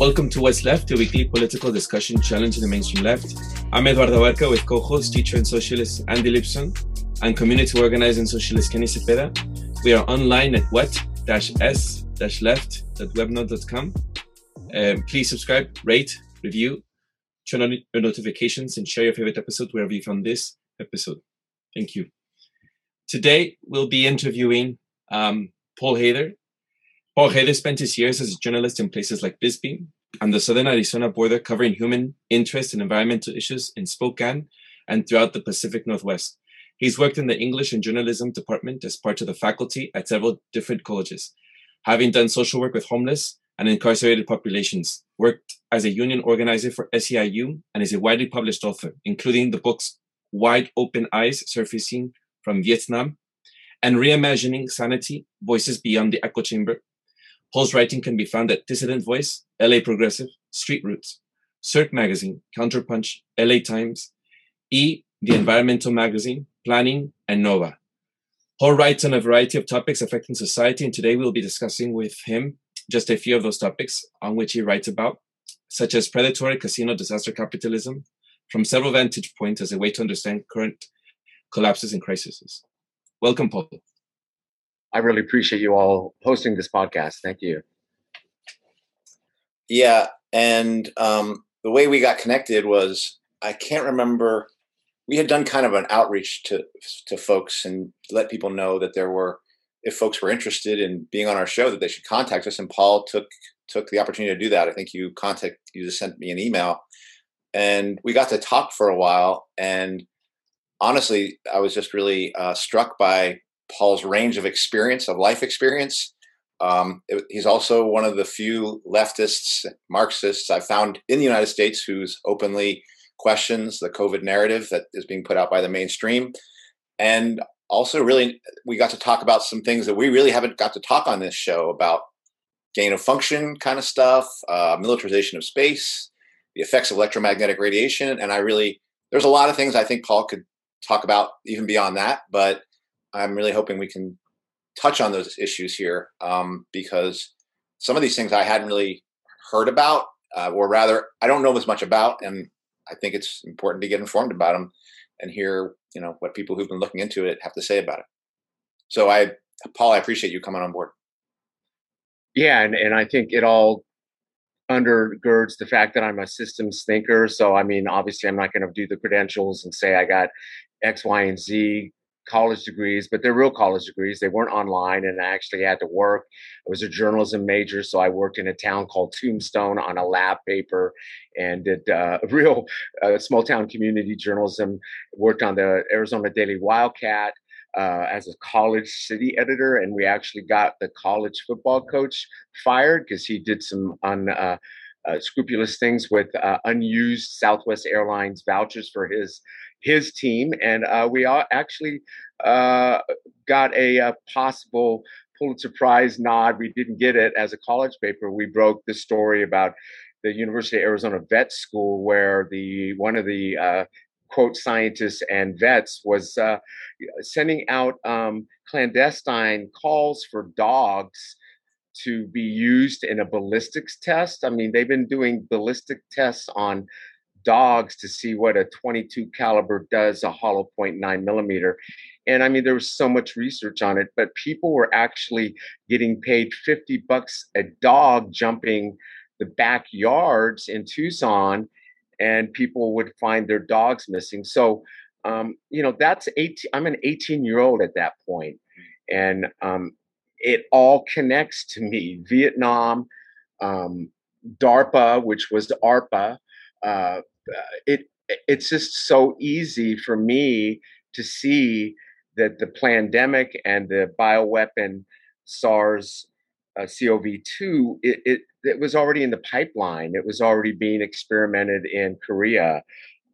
Welcome to What's Left, a weekly political discussion challenge challenging the mainstream left. I'm Eduardo Abarca with co-host, teacher and socialist Andy Lipson and community organizer and socialist Kenny Cepeda. We are online at what-s-left.webnode.com. Um, please subscribe, rate, review, turn on your notifications, and share your favorite episode wherever you found this episode. Thank you. Today, we'll be interviewing um, Paul Haeder, Paul Haeder spent his years as a journalist in places like Bisbee and the southern Arizona border, covering human interest and environmental issues in Spokane and throughout the Pacific Northwest. He's worked in the English and Journalism department as part of the faculty at several different colleges, having done social work with homeless and incarcerated populations, worked as a union organizer for SEIU, and is a widely published author, including the books Wide Open Eyes Surfacing from Vietnam and Reimagining Sanity Voices Beyond the Echo Chamber Paul's writing can be found at Dissident Voice, LA Progressive, Street Roots, Cirque Magazine, Counterpunch, LA Times, E, The Environmental Magazine, Planning, and Nova. Paul writes on a variety of topics affecting society, and today we'll be discussing with him just a few of those topics on which he writes about, such as predatory casino disaster capitalism, from several vantage points as a way to understand current collapses and crises. Welcome, Paul. I really appreciate you all hosting this podcast. Thank you. Yeah, and um, the way we got connected was I can't remember. We had done kind of an outreach to to folks and let people know that there were, if folks were interested in being on our show, that they should contact us. And Paul took took the opportunity to do that. I think you contact you just sent me an email, and we got to talk for a while. And honestly, I was just really uh, struck by Paul's range of experience, of life experience. Um, it, he's also one of the few leftists, Marxists I've found in the United States who's openly questions the COVID narrative that is being put out by the mainstream. And also, really, we got to talk about some things that we really haven't got to talk on this show about gain of function kind of stuff, uh, militarization of space, the effects of electromagnetic radiation. And I really, there's a lot of things I think Paul could talk about even beyond that. But I'm really hoping we can touch on those issues here um, because some of these things I hadn't really heard about, uh, or rather, I don't know as much about, and I think it's important to get informed about them and hear, you know, what people who've been looking into it have to say about it. So, I, Paul, I appreciate you coming on board. Yeah, and, and I think it all undergirds the fact that I'm a systems thinker. So, I mean, obviously, I'm not going to do the credentials and say I got X, Y, and Z college degrees, but they're real college degrees. They weren't online, and I actually had to work. I was a journalism major, so I worked in a town called Tombstone on a lab paper and did uh, real uh, small town community journalism. Worked on the Arizona Daily Wildcat. Uh, as a college city editor, and we actually got the college football coach fired because he did some un, uh, uh, things with uh, unused Southwest Airlines vouchers for his his team, and uh, we all actually uh, got a, a, possible Pulitzer Prize nod. We didn't get it as a college paper. We broke the story about the University of Arizona Vet School, where the one of the uh, quote scientists and vets was uh, sending out um, clandestine calls for dogs to be used in a ballistics test. I mean, they've been doing ballistic tests on dogs to see what a 22 caliber does a hollow point nine millimeter. And i mean there was so much research on it but people were actually getting paid 50 bucks a dog jumping the backyards in tucson and people would find their dogs missing. So um, you know that's 18 i'm an 18 year old at that point and um, it all connects to me. Vietnam um, darpa which was the arpa uh, it it's just so easy for me to see that the pandemic and the bioweapon SARS uh, CoV2 it, it, it was already in the pipeline. It was already being experimented in Korea.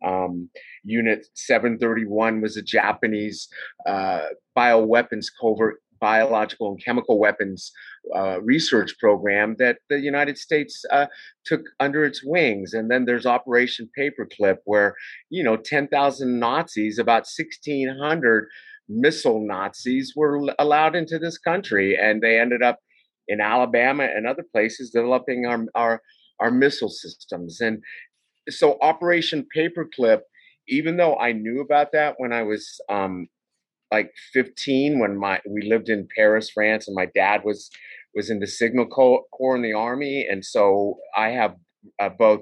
Um, Unit 731 was a Japanese uh, bioweapons covert biological and chemical weapons uh, research program that the United States uh, took under its wings. And then there's Operation Paperclip, where, you know, 10,000 Nazis, about 1,600 missile Nazis were allowed into this country. And they ended up in Alabama and other places developing our, our our missile systems. And so Operation Paperclip, even though I knew about that when I was um, like 15, when my we lived in Paris, France, and my dad was was in the Signal Corps in the army, and so I have uh, both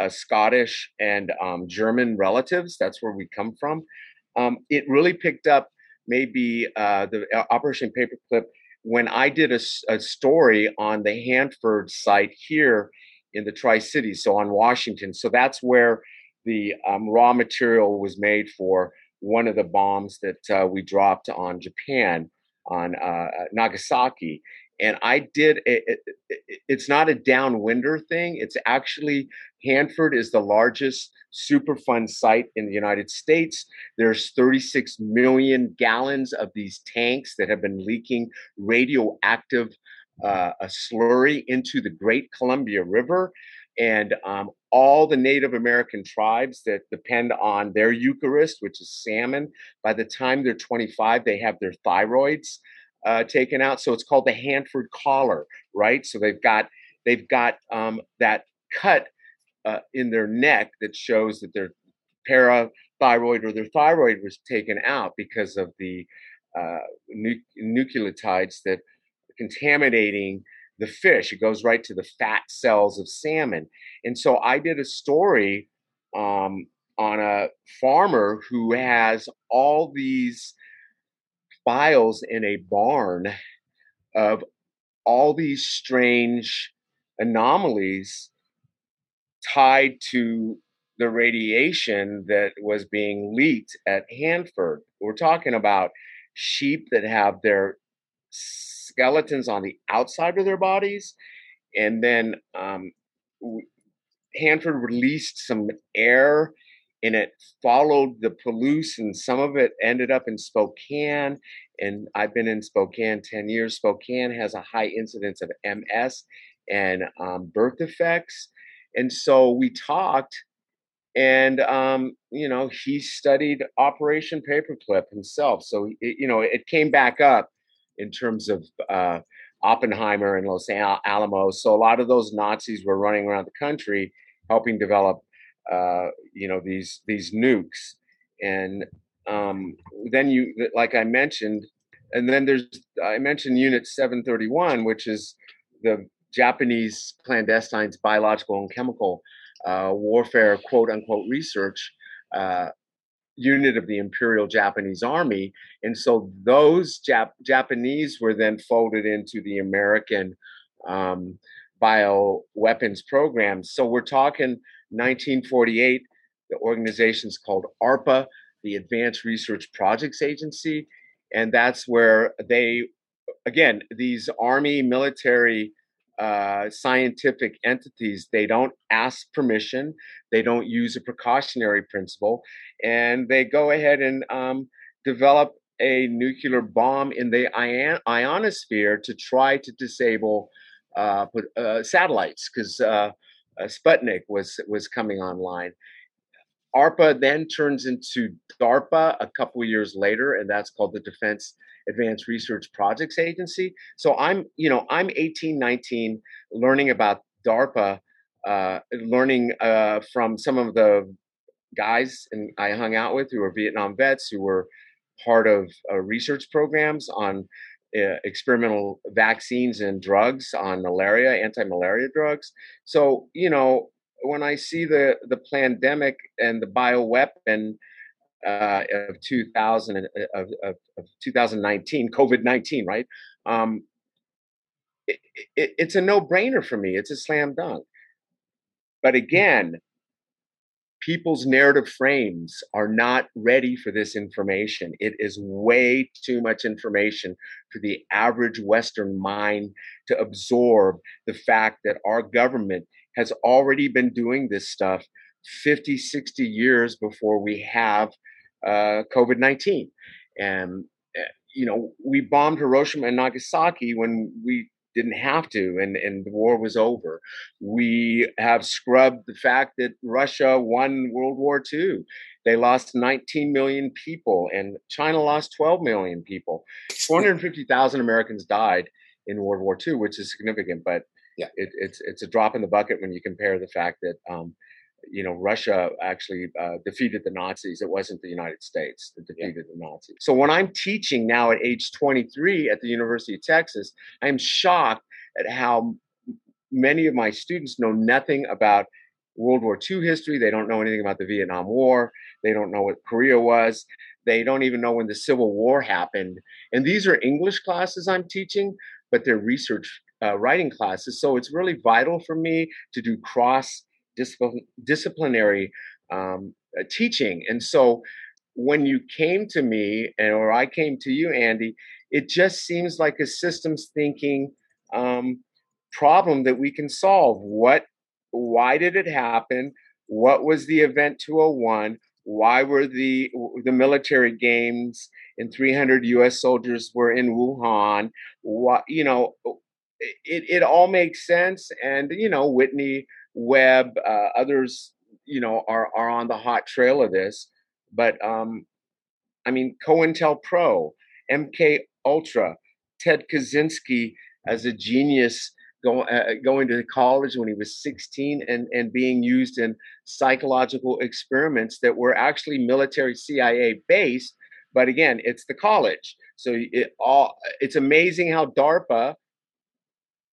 uh, Scottish and um, German relatives. That's where we come from. Um, it really picked up maybe uh, the uh, Operation Paperclip when I did a, a, story on the Hanford site here in the Tri Cities, so on Washington. So that's where the um, raw material was made for one of the bombs that uh, we dropped on Japan, on uh, Nagasaki. And I did, it, it, it's not a downwinder thing. It's actually, Hanford is the largest Superfund site in the United States. There's 36 million gallons of these tanks that have been leaking radioactive uh, a slurry into the Great Columbia River. And um, all the Native American tribes that depend on their Eucharist, which is salmon, by the time they're 25, they have their thyroids uh, taken out. So it's called the Hanford collar, right? So they've got they've got um, that cut uh, in their neck that shows that their parathyroid or their thyroid was taken out because of the uh, nu- nucleotides that contaminating the fish. It goes right to the fat cells of salmon. And so I did a story um, on a farmer who has all these files in a barn of all these strange anomalies tied to the radiation that was being leaked at Hanford. We're talking about sheep that have their skeletons on the outside of their bodies. And then um, Hanford released some air and it followed the Palouse, and some of it ended up in Spokane. And I've been in Spokane 10 years. Spokane has a high incidence of MS and um, birth defects. And so we talked, and, um, you know, he studied Operation Paperclip himself. So, it, you know, it came back up in terms of uh, Oppenheimer and Los Alamos. So a lot of those Nazis were running around the country helping develop, uh, you know, these these nukes. And um, then you, like I mentioned, and then there's I mentioned Unit 731, which is the Japanese clandestines biological and chemical uh, warfare, quote unquote, research. Uh, unit of the Imperial Japanese Army. And so those Jap- Japanese were then folded into the American um, bioweapons program. So we're talking 1948, the organization's called ARPA, the Advanced Research Projects Agency. And that's where they, again, these Army military uh, scientific entities, they don't ask permission, they don't use a precautionary principle, and they go ahead and um, develop a nuclear bomb in the ion- ionosphere to try to disable uh, uh, satellites because uh, uh, Sputnik was was coming online. ARPA then turns into DARPA a couple years later, and that's called the Defense Advanced Research Projects Agency. So I'm, you know, I'm 18, 19, learning about DARPA, uh, learning uh, from some of the guys and I hung out with who were Vietnam vets who were part of uh, research programs on uh, experimental vaccines and drugs on malaria, anti-malaria drugs. So, you know, when I see the the pandemic and the bioweapon uh, of 2000 uh, of, of, of 2019, COVID 19, right? Um, it, it, it's a no brainer for me. It's a slam dunk. But again, people's narrative frames are not ready for this information. It is way too much information for the average Western mind to absorb the fact that our government has already been doing this stuff 50, 60 years before we have uh, COVID 19. And, eh, you know, we bombed Hiroshima and Nagasaki when we didn't have to and, and the war was over. We have scrubbed the fact that Russia won World War II. They lost 19 million people and China lost 12 million people. 450,000 Americans died in World War II, which is significant, but yeah, it, it's it's a drop in the bucket when you compare the fact that um, you know Russia actually uh, defeated the Nazis. It wasn't the United States that defeated yeah. the Nazis. So when I'm teaching now at age 23 at the University of Texas, I'm shocked at how many of my students know nothing about World War II history. They don't know anything about the Vietnam War. They don't know what Korea was. They don't even know when the Civil War happened. And these are English classes I'm teaching, but they're research uh, writing classes. So it's really vital for me to do cross disciplinary um, uh, teaching. And so when you came to me, and or I came to you, Andy, it just seems like a systems thinking um, problem that we can solve. What, why did it happen? What was the event 201? Why were the the military games and 300 U.S. soldiers were in Wuhan? What you know, it it all makes sense. And you know, Whitney Webb, uh, others, you know, are are on the hot trail of this. But um, I mean, COINTELPRO, MK Ultra, Ted Kaczynski as a genius go, uh, going to college when he was 16 and, and being used in psychological experiments that were actually military CIA based. But again, it's the college. So it all it's amazing how DARPA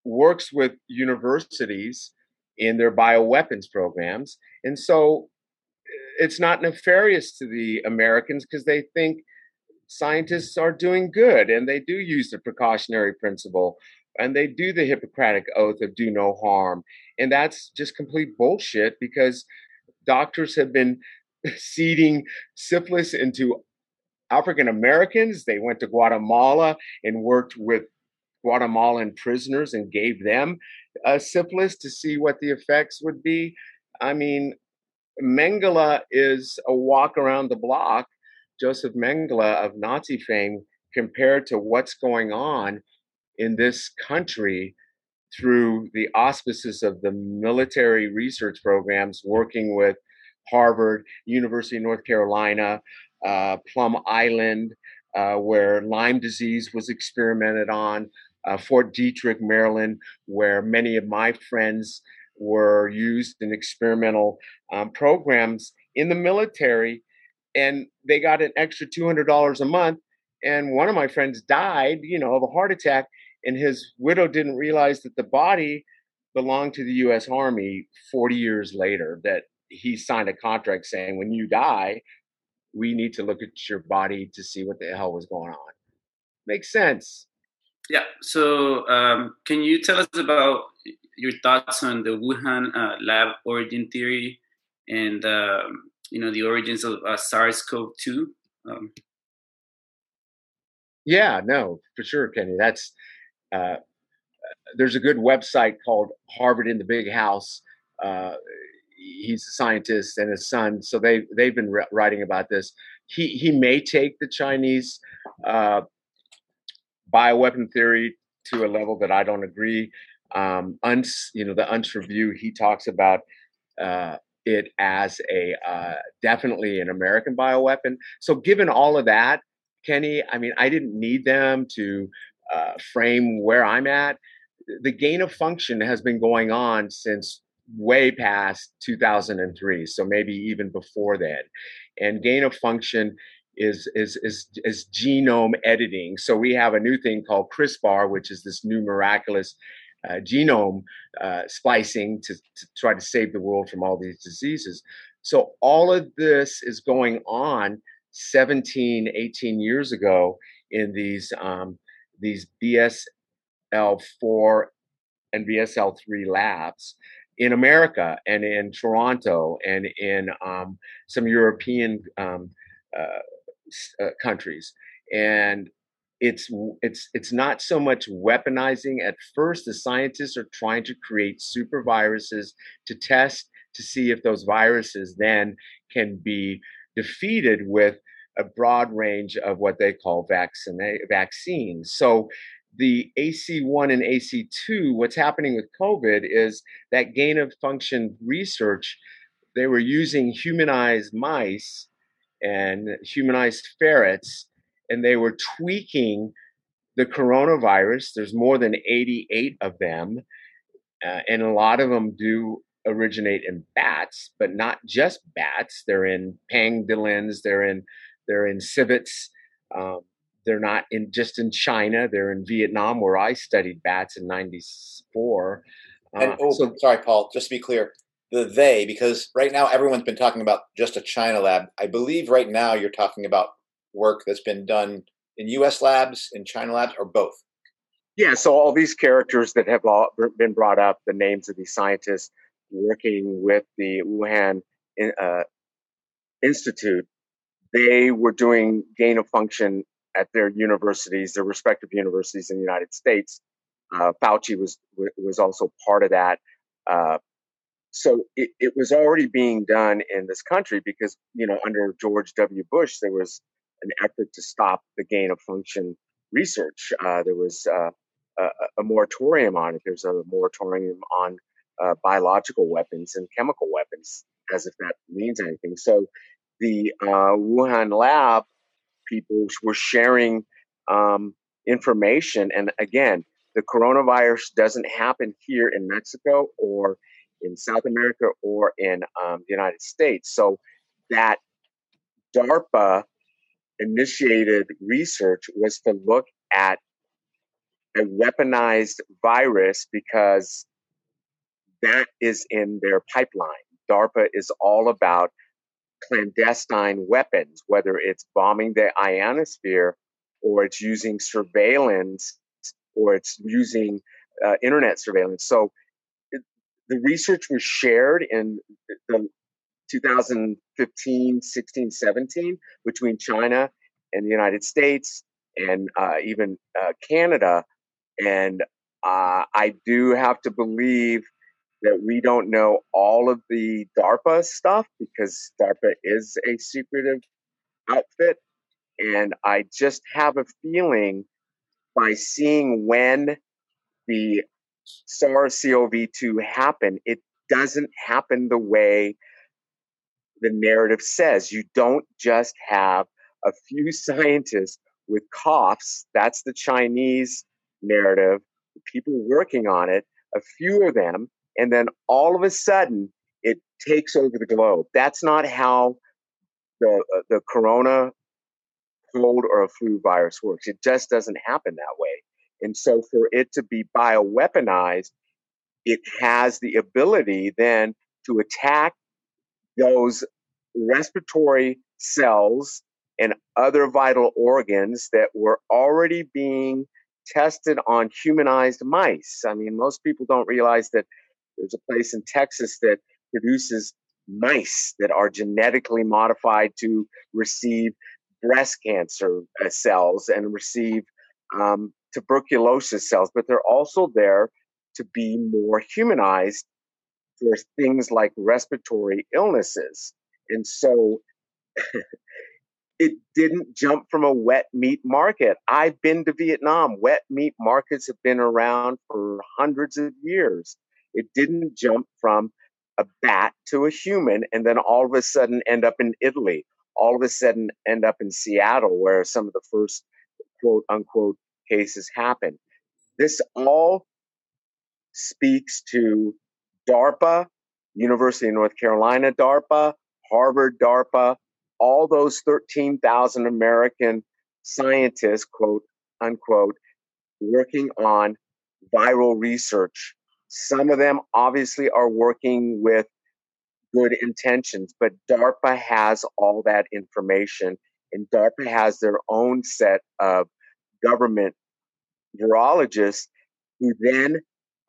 works with universities in their bioweapons programs. And so eh, it's not nefarious to the Americans because they think scientists are doing good and they do use the precautionary principle and they do the Hippocratic oath of do no harm. And that's just complete bullshit because doctors have been seeding syphilis into African Americans. They went to Guatemala and worked with Guatemalan prisoners and gave them uh, syphilis to see what the effects would be. I mean, Mengele is a walk around the block, Joseph Mengele of Nazi fame, compared to what's going on in this country through the auspices of the military research programs working with Harvard, University of North Carolina, uh, Plum Island, uh, where Lyme disease was experimented on, uh, Fort Detrick, Maryland, where many of my friends were used in experimental um, programs in the military, and they got an extra $200 a month. And one of my friends died, you know, of a heart attack, and his widow didn't realize that the body belonged to the U.S. Army 40 years later. That he signed a contract saying, when you die, we need to look at your body to see what the hell was going on. Makes sense. Yeah. So, um, can you tell us about your thoughts on the Wuhan uh, lab origin theory and um, you know the origins of uh, SARS-CoV-2? Um, yeah, no, for sure, Kenny. That's uh, there's a good website called Harvard in the Big House. Uh, he's a scientist and his son, so they they've been re- writing about this. He he may take the Chinese uh, bioweapon theory to a level that I don't agree. Um, Unz, you know, the Unz review, he talks about uh, it as a uh, definitely an American bioweapon. So, given all of that, Kenny, I mean, I didn't need them to uh, frame where I'm at. The gain of function has been going on since way past 2003, so maybe even before then. And gain of function is is is is genome editing. So we have a new thing called CRISPR, which is this new miraculous uh, genome uh, splicing to, to try to save the world from all these diseases. So all of this is going on 17, 18 years ago in these um, these BSL4 and BSL3 labs in America and in Toronto and in um, some European um, uh, uh, countries. And it's it's it's not so much weaponizing at first the scientists are trying to create super viruses to test to see if those viruses then can be defeated with a broad range of what they call vaccine, vaccines. So the AC1 and AC2, what's happening with COVID is that gain of function research, they were using humanized mice and humanized ferrets, and they were tweaking the coronavirus. There's more than 88 of them uh, and a lot of them do originate in bats, but not just bats. They're in pangolins. They're in they're in civets. Um, they're not in just in China. They're in Vietnam, where I studied bats in '94. Uh, and, oh, so, sorry, Paul. Just to be clear, the they because right now everyone's been talking about just a China lab. I believe right now you're talking about work that's been done in U.S. labs, in China labs, or both. Yeah, so all these characters that have all been brought up, the names of these scientists working with the Wuhan uh, Institute, they were doing gain of function at their universities, their respective universities in the United States. Uh, Fauci was was also part of that. Uh, so it, it, was already being done in this country because you know under George W. Bush there was an effort to stop the gain of function research. Uh, there was uh, a, a, moratorium on it. There's a moratorium on uh, biological weapons and chemical weapons, as if that means anything. So the uh, Wuhan lab people were sharing um, information. And again, the coronavirus doesn't happen here in Mexico or in South America or in um, the United States. So that DARPA initiated research was to look at a weaponized virus because that is in their pipeline. DARPA is all about clandestine weapons, whether it's bombing the ionosphere or it's using surveillance or it's using uh, internet surveillance. So the research was shared in the 2015, 16, 17 between China and the United States and uh, even uh, Canada. And uh, I do have to believe that we don't know all of the DARPA stuff because DARPA is a secretive outfit. And I just have a feeling by seeing when the SARS CoV 2 happened, it doesn't happen the way the narrative says. You don't just have a few scientists with coughs. That's the Chinese narrative. The people working on it, a few of them, and then all of a sudden it takes over the globe. That's not how the uh, the corona cold or a flu virus works. It just doesn't happen that way. And so for it to be bioweaponized, it has the ability then to attack those respiratory cells and other vital organs that were already being tested on humanized mice. I mean, most people don't realize that there's a place in Texas that produces mice that are genetically modified to receive breast cancer uh, cells and receive um, tuberculosis cells, but they're also there to be more humanized for things like respiratory illnesses. And so it didn't jump from a wet meat market. I've been to Vietnam. Wet meat markets have been around for hundreds of years. It didn't jump from a bat to a human and then all of a sudden end up in Italy, all of a sudden end up in Seattle, where some of the first quote unquote cases happen. This all speaks to DARPA, University of North Carolina DARPA, Harvard DARPA, all those 13,000 American scientists, quote unquote, working on viral research some of them obviously are working with good intentions, but DARPA has all that information, and DARPA has their own set of government virologists who then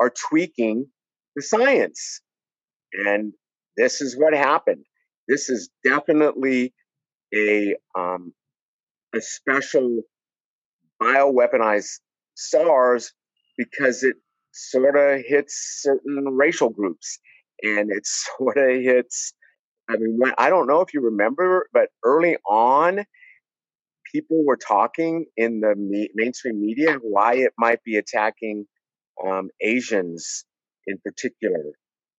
are tweaking the science. And this is what happened. This is definitely a um, a special bioweaponized SARS because it sort of hits certain racial groups and it sort of hits i mean i don't know if you remember but early on people were talking in the me- mainstream media why it might be attacking um, asians in particular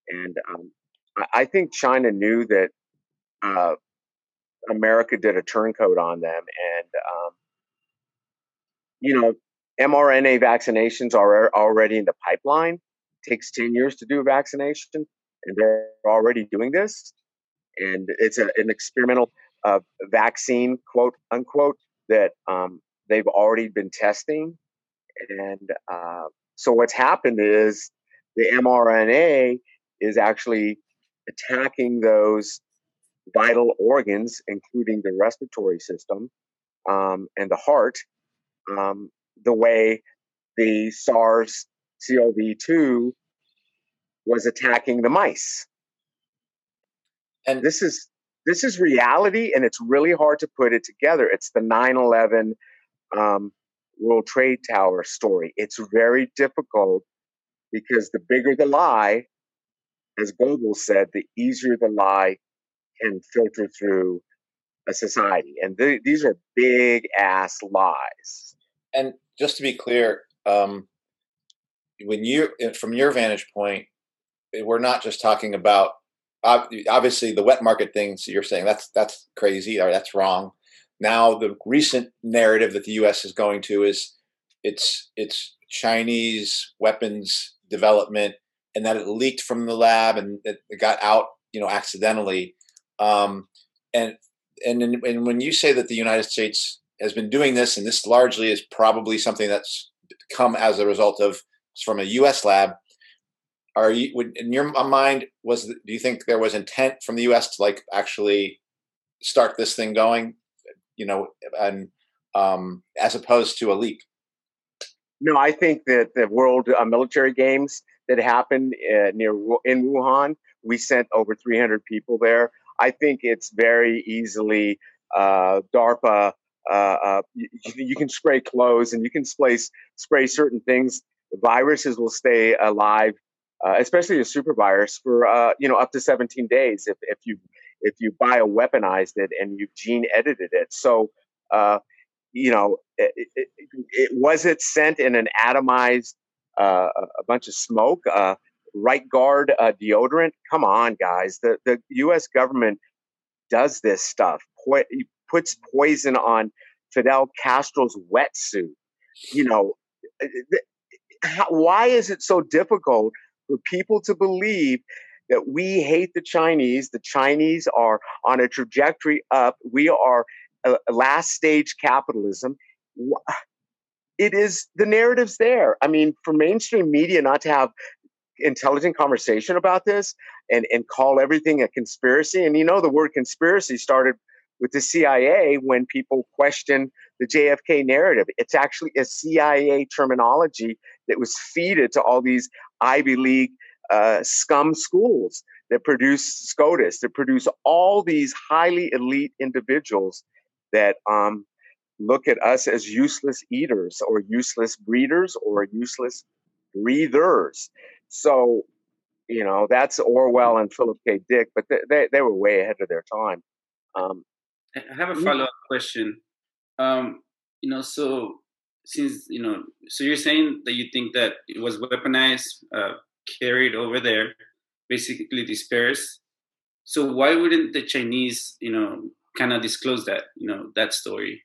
and um, I-, I, think china knew that uh, america did a turncoat on them and um, you know mRNA vaccinations are already in the pipeline. takes 10 years to do a vaccination, and they're already doing this. And it's a, an experimental uh, vaccine, quote unquote, that um, they've already been testing. And uh, so what's happened is the mRNA is actually attacking those vital organs, including the respiratory system um, and the heart, um, the way the SARS CoV 2 was attacking the mice. And this is this is reality, and it's really hard to put it together. It's the 9 11 um, World Trade Tower story. It's very difficult because the bigger the lie, as Goebbels said, the easier the lie can filter through a society. And th- these are big ass lies. And just to be clear, um, when you, from your vantage point, we're not just talking about obviously the wet market things you're saying that's that's crazy or that's wrong. Now the recent narrative that the U.S. is going to is it's it's Chinese weapons development and that it leaked from the lab and it got out you know accidentally um, and and and when you say that the United States has been doing this and this largely is probably something that's come as a result of from a U.S. lab are you would, in your mind was do you think there was intent from the us to like actually start this thing going you know and um as opposed to a leak? No i think that the world uh, military games that happened uh, near in wuhan we sent over 300 people there. I think it's very easily uh, darpa uh, uh you, you, can spray clothes and you can spray spray certain things. Viruses will stay alive uh, especially a super virus, for uh, you know up to 17 days if, if you if you bioweaponized it and you gene edited it. So uh, you know, it, it, it, was it sent in an atomized uh, a bunch of smoke, uh, right guard uh, deodorant. Come on, guys, the the U.S. government does this stuff. Po- puts poison on Fidel Castro's wetsuit. You know, how, why is it so difficult for people to believe that we hate the Chinese. The Chinese are on a trajectory up. We are a, last stage capitalism. It is the narrative's there. I mean, for mainstream media not to have intelligent conversation about this and, and call everything a conspiracy. And you know, the word conspiracy started with the CIA when people question the JFK narrative. It's actually a CIA terminology that was fed to all these Ivy League uh, scum schools that produce SCOTUS, that produce all these highly elite individuals that um, look at us as useless eaters or useless breeders or useless breathers. So, you know, that's Orwell and Philip K. Dick, but they, they, they were way ahead of their time. Um, I have a follow up question. Um, you know, so since you know, so you're saying that you think that it was weaponized, uh, carried over there, basically dispersed. So why wouldn't the Chinese, you know, kind of disclose that, you know, that story?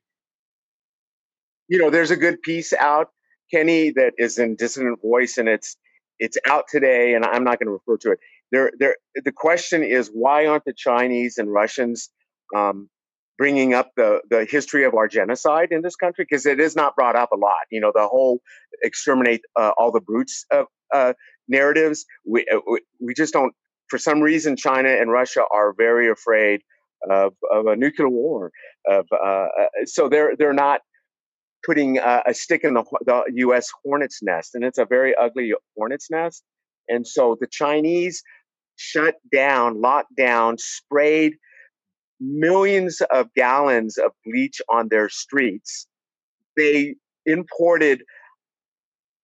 You know, there's a good piece out, Kenny, that is in Dissident Voice, and it's it's out today, and I'm not going to refer to it. There, there. The question is, why aren't the Chinese and Russians um, bringing up the the history of our genocide in this country because it is not brought up a lot. You know, the whole exterminate uh, all the brutes uh, uh, narratives. We, we we just don't. For some reason, China and Russia are very afraid of, of a nuclear war. Of uh, uh, so they're they're not putting a stick in the, the U.S. hornet's nest, and it's a very ugly hornet's nest. And so the Chinese shut down, locked down, sprayed millions of gallons of bleach on their streets. They imported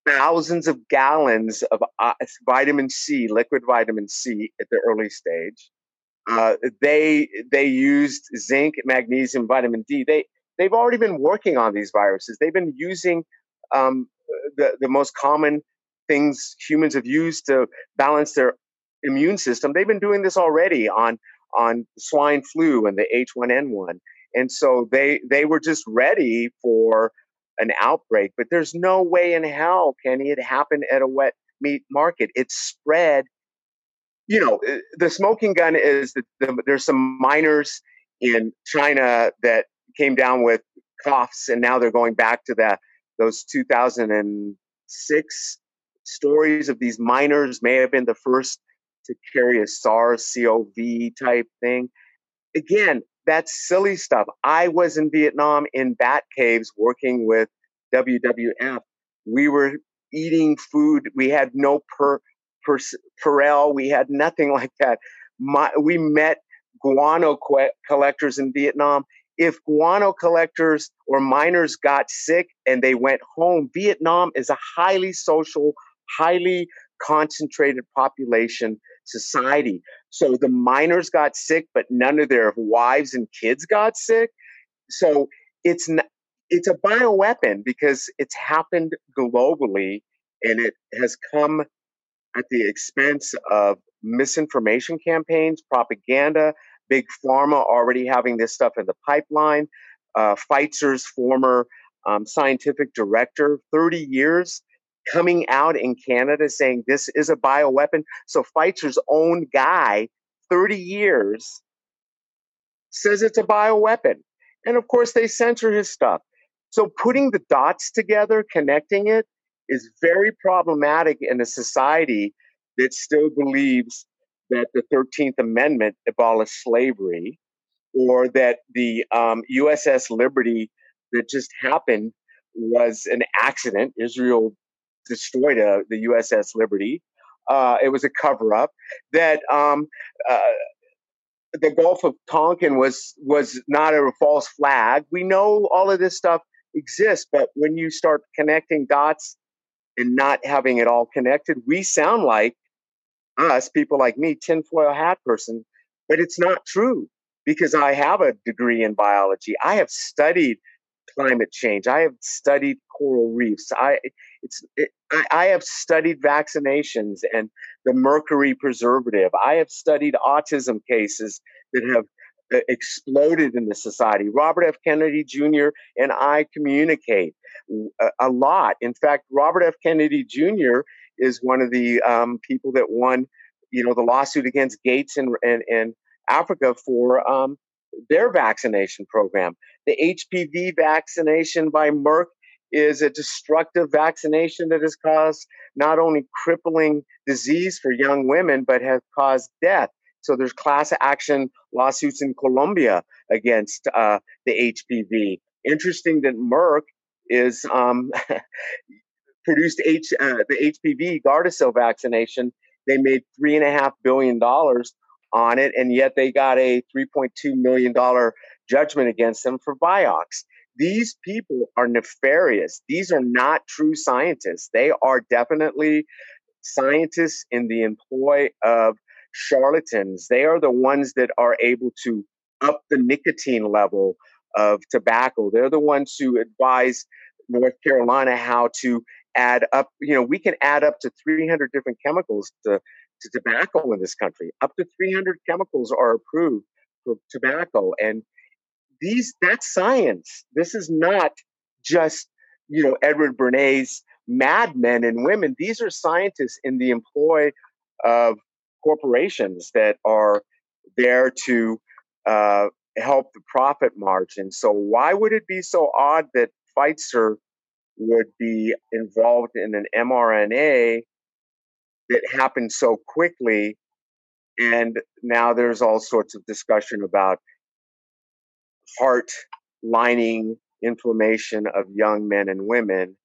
thousands of gallons of uh, vitamin C, liquid vitamin C, at the early stage. Uh, they they used zinc, magnesium, vitamin D. They they've already been working on these viruses. They've been using um, the the most common things humans have used to balance their immune system. They've been doing this already on on swine flu and the H1N1. And so they they were just ready for an outbreak. But there's no way in hell, Kenny, it happened at a wet meat market. It's spread. You know, uh, the smoking gun is that the, there's some miners in China that came down with coughs, and now they're going back to that those 2006 stories of these miners may have been the first to carry a SARS-CoV type thing. Again, that's silly stuff. I was in Vietnam in bat caves working with WWF. We were eating food. We had no per, per Purell. We had nothing like that. My, we met guano collectors in Vietnam. If guano collectors or miners got sick and they went home, Vietnam is a highly social, highly concentrated population society. So the miners got sick, but none of their wives and kids got sick. So it's not, it's a bioweapon because it's happened globally and it has come at the expense of misinformation campaigns, propaganda, big pharma already having this stuff in the pipeline. Uh, Pfizer's former um, scientific director, 30 years, coming out in Canada saying this is a bioweapon. So Pfizer's own guy, 30 years, says it's a bioweapon. And of course, they censor his stuff. So putting the dots together, connecting it, is very problematic in a society that still believes that the 13th Amendment abolished slavery or that the um, USS Liberty that just happened was an accident. Israel destroyed uh, the USS Liberty. Uh, it was a cover up. That um, uh, the Gulf of Tonkin was was not a false flag. We know all of this stuff exists, but when you start connecting dots and not having it all connected, we sound like us, people like me, tinfoil hat person, but it's not true because I have a degree in biology. I have studied climate change. I have studied coral reefs. I it's it, I, I, have studied vaccinations and the mercury preservative. I have studied autism cases that have uh, exploded in the society. Robert F. Kennedy Jr. and I communicate a, a lot. In fact, Robert F. Kennedy Jr. is one of the um, people that won, you know, the lawsuit against Gates and and, and Africa for um, their vaccination program. The HPV vaccination by Merck is a destructive vaccination that has caused not only crippling disease for young women, but has caused death. So there's class action lawsuits in Colombia against uh, the HPV. Interesting that Merck is um, produced H, uh, the HPV Gardasil vaccination. They made three and a half billion dollars on it, and yet they got a 3.2 million dollar judgment against them for Vioxx. These people are nefarious. These are not true scientists. They are definitely scientists in the employ of charlatans. They are the ones that are able to up the nicotine level of tobacco. They're the ones who advise North Carolina how to add up. You know, we can add up to 300 different chemicals to, to tobacco in this country. Up to 300 chemicals are approved for tobacco. And these, that's science. This is not just, you know, Edward Bernays madmen and women. These are scientists in the employ of corporations that are there to uh, help the profit margin. So why would it be so odd that Pfizer would be involved in an mRNA that happened so quickly? And now there's all sorts of discussion about heart lining inflammation of young men and women.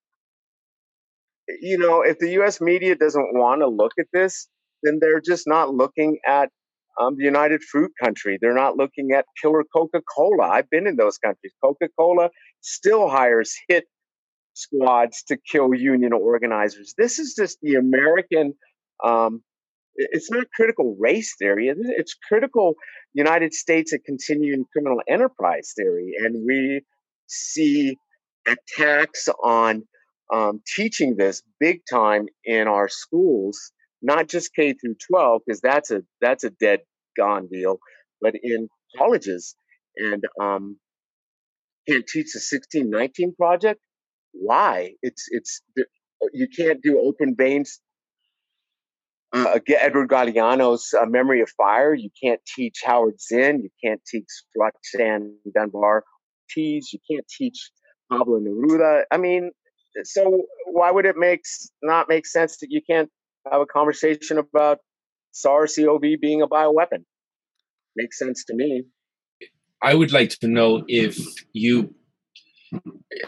You know, if the US media doesn't want to look at this, then they're just not looking at um, the United Fruit country. They're not looking at killer Coca Cola. I've been in those countries. Coca Cola still hires hit squads to kill union organizers. This is just the American. Um, it's not critical race theory. It's critical United States and continuing criminal enterprise theory, and we see attacks on um, teaching this big time in our schools not just K through 12, because that's a that's a dead gone deal, but in colleges and um, can't teach the 1619 project. Why? It's it's you can't do open veins uh, Edward Galeano's uh, Memory of Fire. You can't teach Howard Zinn. You can't teach Roxanne Dunbar Tees. You can't teach Pablo Neruda. I mean, so why would it make not make sense that you can't have a conversation about SARS-CoV being a bioweapon? Makes sense to me. I would like to know if you.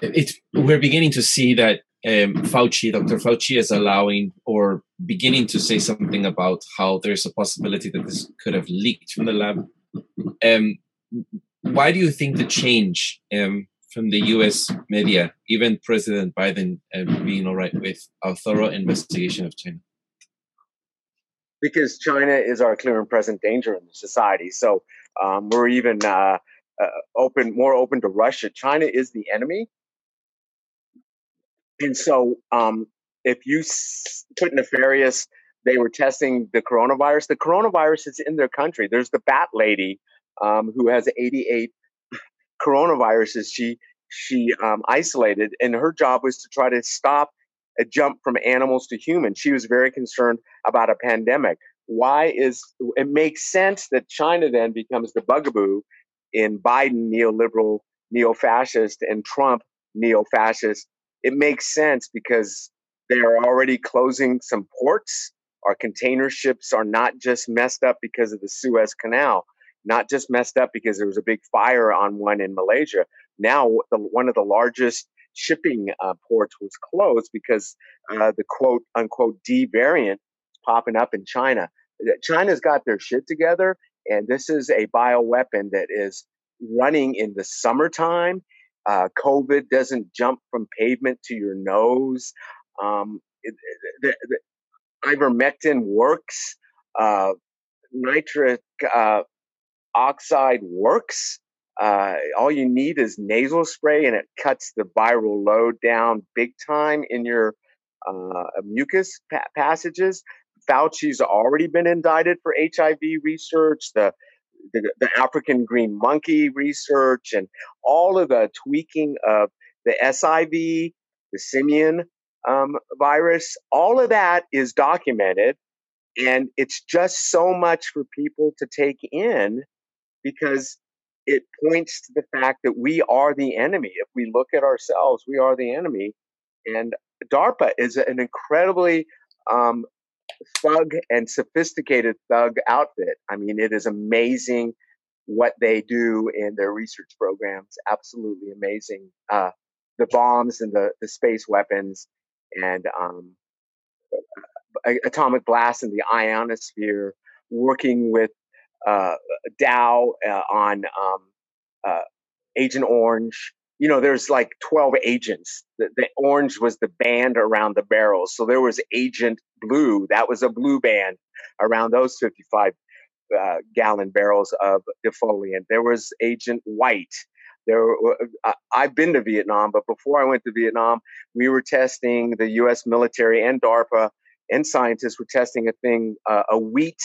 It's we're beginning to see that um, Fauci, Dr. Fauci, is allowing or beginning to say something about how there's a possibility that this could have leaked from the lab. Um, why do you think the change um, from the U.S. media, even President Biden, um, being all right with a thorough investigation of China? Because China is our clear and present danger in society. So um, we're even uh, uh, open, more open to Russia. China is the enemy and so, um, if you put nefarious, they were testing the coronavirus. The coronavirus is in their country. There's the bat lady um, who has 88 coronaviruses. She she um, isolated, and her job was to try to stop a jump from animals to humans. She was very concerned about a pandemic. Why is it makes sense that China then becomes the bugaboo in Biden neoliberal neo-fascist and Trump neo-fascist it makes sense because they are already closing some ports. Our container ships are not just messed up because of the Suez Canal, not just messed up because there was a big fire on one in Malaysia. Now, the, one of the largest shipping uh, ports was closed because uh, the quote unquote D variant is popping up in China. China's got their shit together, and this is a bioweapon that is running in the summertime uh, COVID doesn't jump from pavement to your nose. Um, it, the, the ivermectin works. Uh, nitric uh, oxide works. Uh, all you need is nasal spray, and it cuts the viral load down big time in your uh, mucus pa- passages. Fauci's already been indicted for HIV research. The the, the African green monkey research and all of the tweaking of the SIV, the simian um, virus, all of that is documented. And it's just so much for people to take in because it points to the fact that we are the enemy. If we look at ourselves, we are the enemy. And DARPA is an incredibly um, thug and sophisticated thug outfit. I mean, it is amazing what they do in their research programs. Absolutely amazing. Uh, the bombs and the, the space weapons and um, atomic blast in the ionosphere, working with uh, Dow uh, on um, uh, Agent Orange, you know, there's like 12 agents. The, the, orange was the band around the barrels. So there was Agent Blue. That was a blue band around those 55 uh, gallon barrels of defoliant. There was Agent White. There, uh, I've been to Vietnam, but before I went to Vietnam, we were testing the U.S. military and DARPA and scientists were testing a thing, uh, a wheat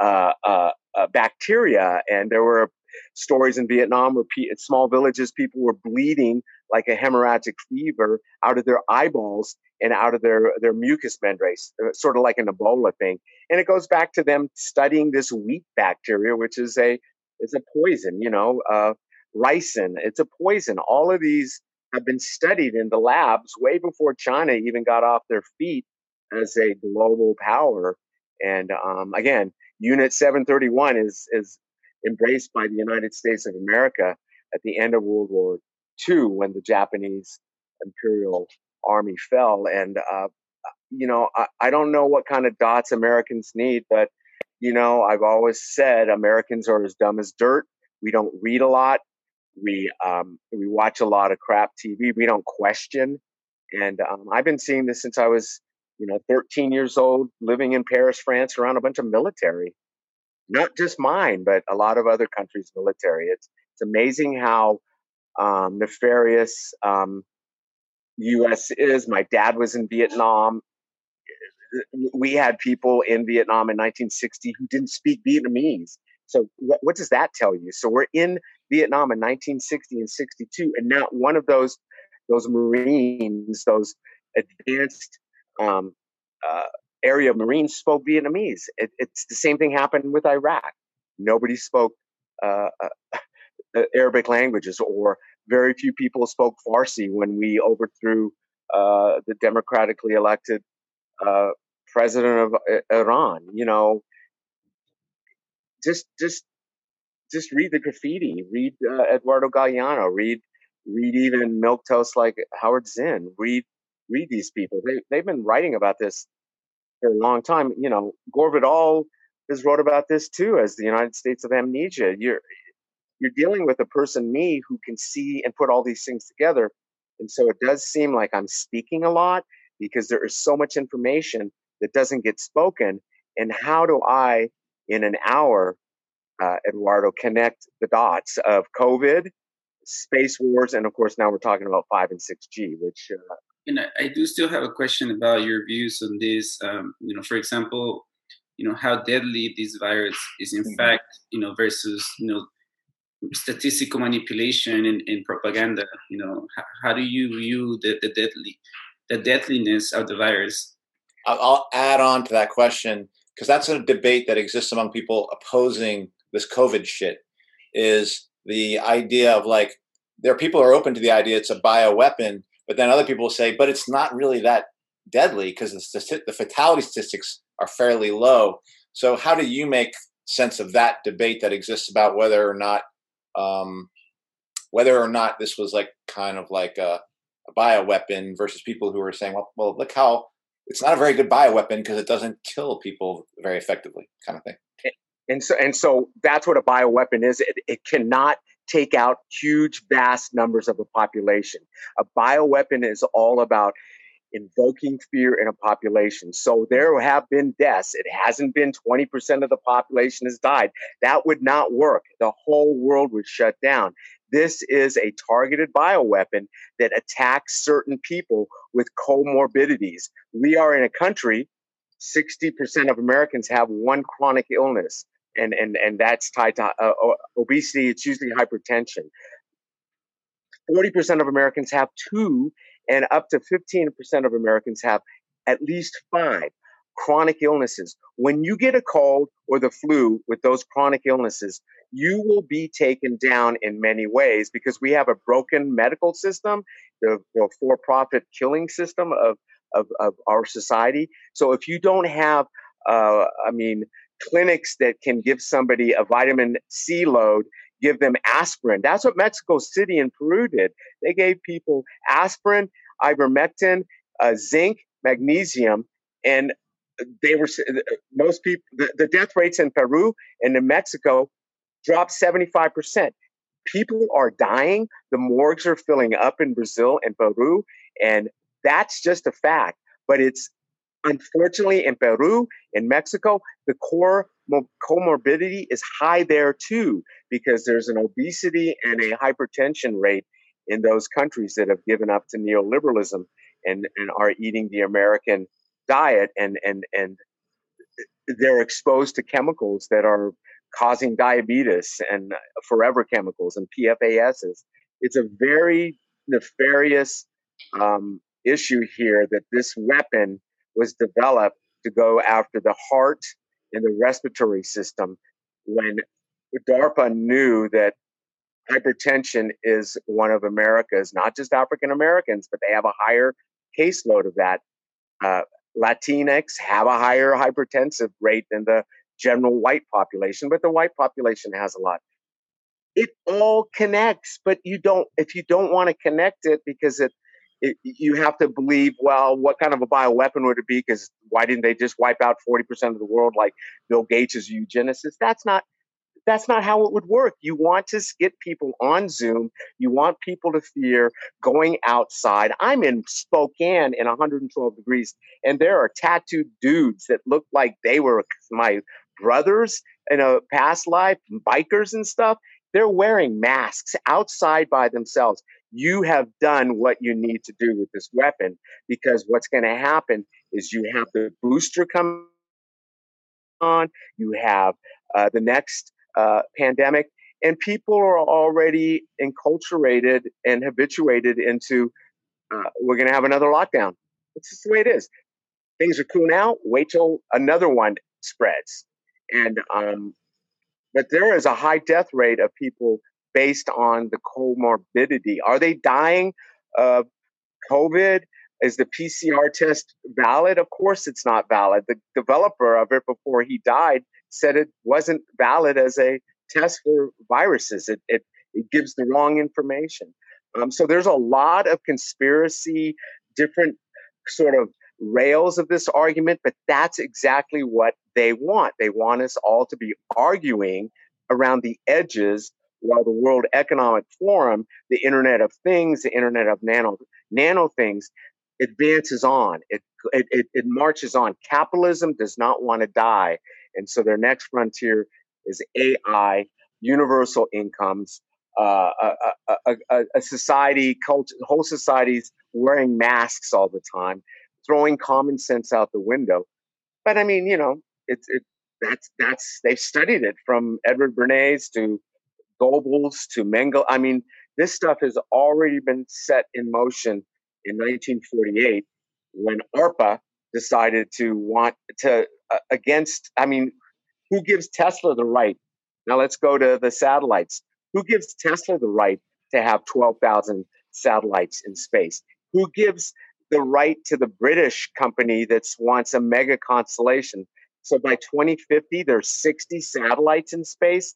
uh, uh, bacteria, and there were stories in Vietnam where pe- small villages, people were bleeding like a hemorrhagic fever out of their eyeballs and out of their, their mucous membranes, uh, sort of like an Ebola thing. And it goes back to them studying this wheat bacteria, which is a, is a poison, you know, uh, ricin. It's a poison. All of these have been studied in the labs way before China even got off their feet as a global power. And um, again, Unit 731 is is embraced by the United States of America at the end of World War II when the Japanese Imperial Army fell. And, uh, you know, I, I don't know what kind of dots Americans need, but, you know, I've always said Americans are as dumb as dirt. We don't read a lot. We, um, we watch a lot of crap TV. We don't question. And um, I've been seeing this since I was, you know, 13 years old, living in Paris, France, around a bunch of military not just mine, but a lot of other countries' military. It's it's amazing how um, nefarious um, U.S. is. My dad was in Vietnam. We had people in Vietnam in 1960 who didn't speak Vietnamese. So what, what does that tell you? So we're in Vietnam in 1960 and 62, and not one of those those Marines, those advanced um, uh, area of Marines spoke Vietnamese. It, it's the same thing happened with Iraq. Nobody spoke uh, uh, Arabic languages, or very few people spoke Farsi when we overthrew uh, the democratically elected uh, president of uh, Iran. You know, just just just read the graffiti, read uh, Eduardo Galeano, read read even milk toast like Howard Zinn, read read these people. They they've been writing about this for a long time. You know, Gore Vidal has wrote about this too as the United States of amnesia. You're you're dealing with a person, me, who can see and put all these things together. And so it does seem like I'm speaking a lot because there is so much information that doesn't get spoken. And how do I, in an hour, uh, Eduardo, connect the dots of COVID, space wars, and of course now we're talking about five and six G, which. Uh, and I, I, do still have a question about your views on this. Um, you know, for example, you know how deadly this virus is in mm-hmm. fact, you know, versus you know statistical manipulation and, and propaganda. You know, how, how do you view the, the deadly the deadliness of the virus? I'll add on to that question because that's a debate that exists among people opposing this COVID shit. Is the idea of like there are people who are open to the idea it's a bioweapon, but then other people say, but it's not really that deadly because the, the fatality statistics are fairly low. So how do you make sense of that debate that exists about whether or not um, whether or not this was like kind of like a, a bioweapon versus people who are saying, well, well, look how it's not a very good bioweapon because it doesn't kill people very effectively, kind of thing. And so, and so that's what a bioweapon is. It, it cannot take out huge, vast numbers of the population. A bioweapon is all about invoking fear in a population. So there have been deaths. It hasn't been 20% of the population has died. That would not work. The whole world would shut down. This is a targeted bioweapon that attacks certain people with comorbidities. We are in a country, 60% of Americans have one chronic illness. And, and, and that's tied to uh, obesity. It's usually hypertension. 40% of Americans have two and up to 15% of Americans have at least five chronic illnesses. When you get a cold or the flu with those chronic illnesses, you will be taken down in many ways because we have a broken medical system, the, the for profit killing system of, of, of, our society. So if you don't have, uh, I mean, clinics that can give somebody a vitamin C load give them aspirin. That's what Mexico City and Peru did. They gave people aspirin, ivermectin, uh, zinc, magnesium, and they were most people. The, the death rates in Peru and in Mexico dropped seventy five percent. People are dying. The morgues are filling up in Brazil and Peru, and that's just a fact. But it's unfortunately in Peru, in Mexico, the core comorbidity is high there too, because there's an obesity and a hypertension rate in those countries that have given up to neoliberalism and, and are eating the American diet and, and, and they're exposed to chemicals that are causing diabetes and forever chemicals and PFASs. It's a very nefarious um, issue here that this weapon was developed to go after the heart and the respiratory system when DARPA knew that hypertension is one of America's, not just African Americans, but they have a higher caseload of that. Uh, Latinx have a higher hypertensive rate than the general white population, but the white population has a lot. It all connects, but you don't, if you don't want to connect it because it, it, you have to believe, well, what kind of a bioweapon would it be? Because why didn't they just wipe out 40% of the world like Bill Gates is eugenicist? That's not, that's not how it would work. You want to get people on Zoom. You want people to fear going outside. I'm in Spokane in 112 degrees, and there are tattooed dudes that look like they were my brothers in a past life, bikers and stuff. They're wearing masks outside by themselves. You have done what you need to do with this weapon because what's going to happen is you have the booster come on, you have uh, the next uh, pandemic, and people are already enculturated and habituated into uh, we're going to have another lockdown. It's just the way it is. things are cool now. Wait till another one spreads. And um, but there is a high death rate of people based on the comorbidity. Are they dying of COVID? Is the PCR test valid? Of course, it's not valid. The developer of it before he died said it wasn't valid as a test for viruses. It, it, it gives the wrong information. Um, so there's a lot of conspiracy, different sort of rails of this argument, but that's exactly what they want. They want us all to be arguing around the edges while the World Economic Forum, the Internet of Things, the Internet of Nano, nano things, advances on. It, it, it, it marches on. Capitalism does not want to die. And so their next frontier is AI, universal incomes, uh, a, a, a, a, society, culture, whole societies wearing masks all the time, throwing common sense out the window. But I mean, you know, it's it, that's that's they've studied it from Edward Bernays to Goebbels to Mengele. I mean, this stuff has already been set in motion in 1948 when ARPA decided to want to uh, against. I mean, who gives Tesla the right? Now let's go to the satellites. Who gives Tesla the right to have 12,000 satellites in space? Who gives the right to the British company that wants a mega constellation? So by 2050, there's 60 satellites in space.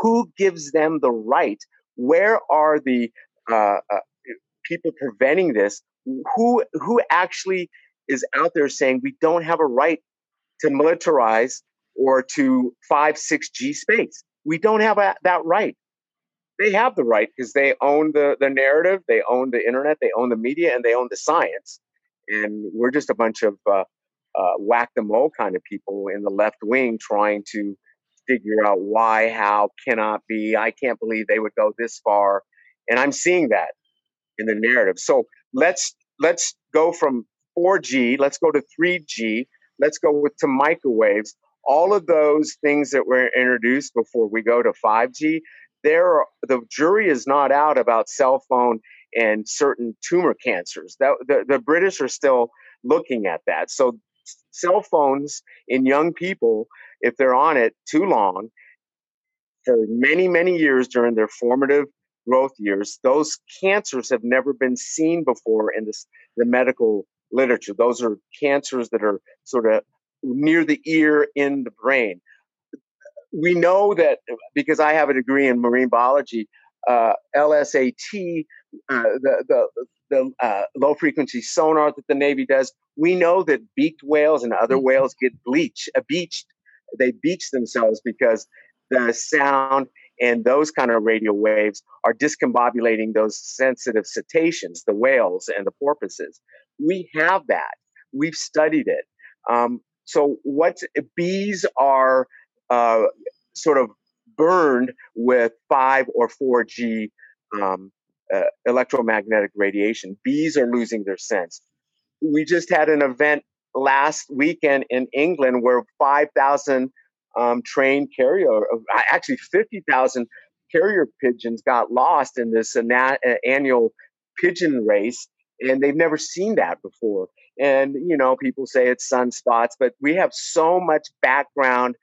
Who gives them the right? Where are the uh, uh, people preventing this? Who who actually is out there saying we don't have a right to militarize or to five six G space? We don't have a, that right they have the right because they own the the narrative, they own the internet, they own the media, and they own the science. And we're just a bunch of uh, uh, whack the mole kind of people in the left wing trying to figure out why, how, cannot be. I can't believe they would go this far, and I'm seeing that in the narrative. So let's let's go from 4G, let's go to 3G, let's go with to microwaves. All of those things that were introduced before we go to 5G, there the jury is not out about cell phone and certain tumor cancers. That, the, the British are still looking at that. So cell phones in young people, if they're on it too long, for many, many years during their formative growth years, those cancers have never been seen before in this, the medical literature. Those are cancers that are sort of near the ear in the brain we know that because I have a degree in marine biology, uh, LSAT, uh, the the, the uh, low frequency sonar that the Navy does, we know that beaked whales and other mm-hmm. whales get bleached, uh, beached. They beach themselves because the sound and those kind of radio waves are discombobulating those sensitive cetaceans, the whales and the porpoises. We have that. We've studied it. Um, so what bees are uh, sort of burned with 5 or 4G um, uh, electromagnetic radiation. Bees are losing their sense. We just had an event last weekend in England where 5,000 um, trained carrier, uh, actually 50,000 carrier pigeons got lost in this uh, annual pigeon race, and they've never seen that before. And, you know, people say it's sunspots, but we have so much background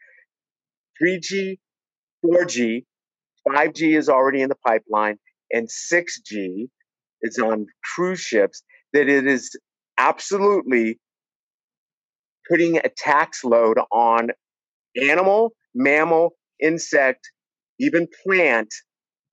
3G, 4G, 5G is already in the pipeline, and 6G is on cruise ships, that it is absolutely putting a tax load on animal, mammal, insect, even plant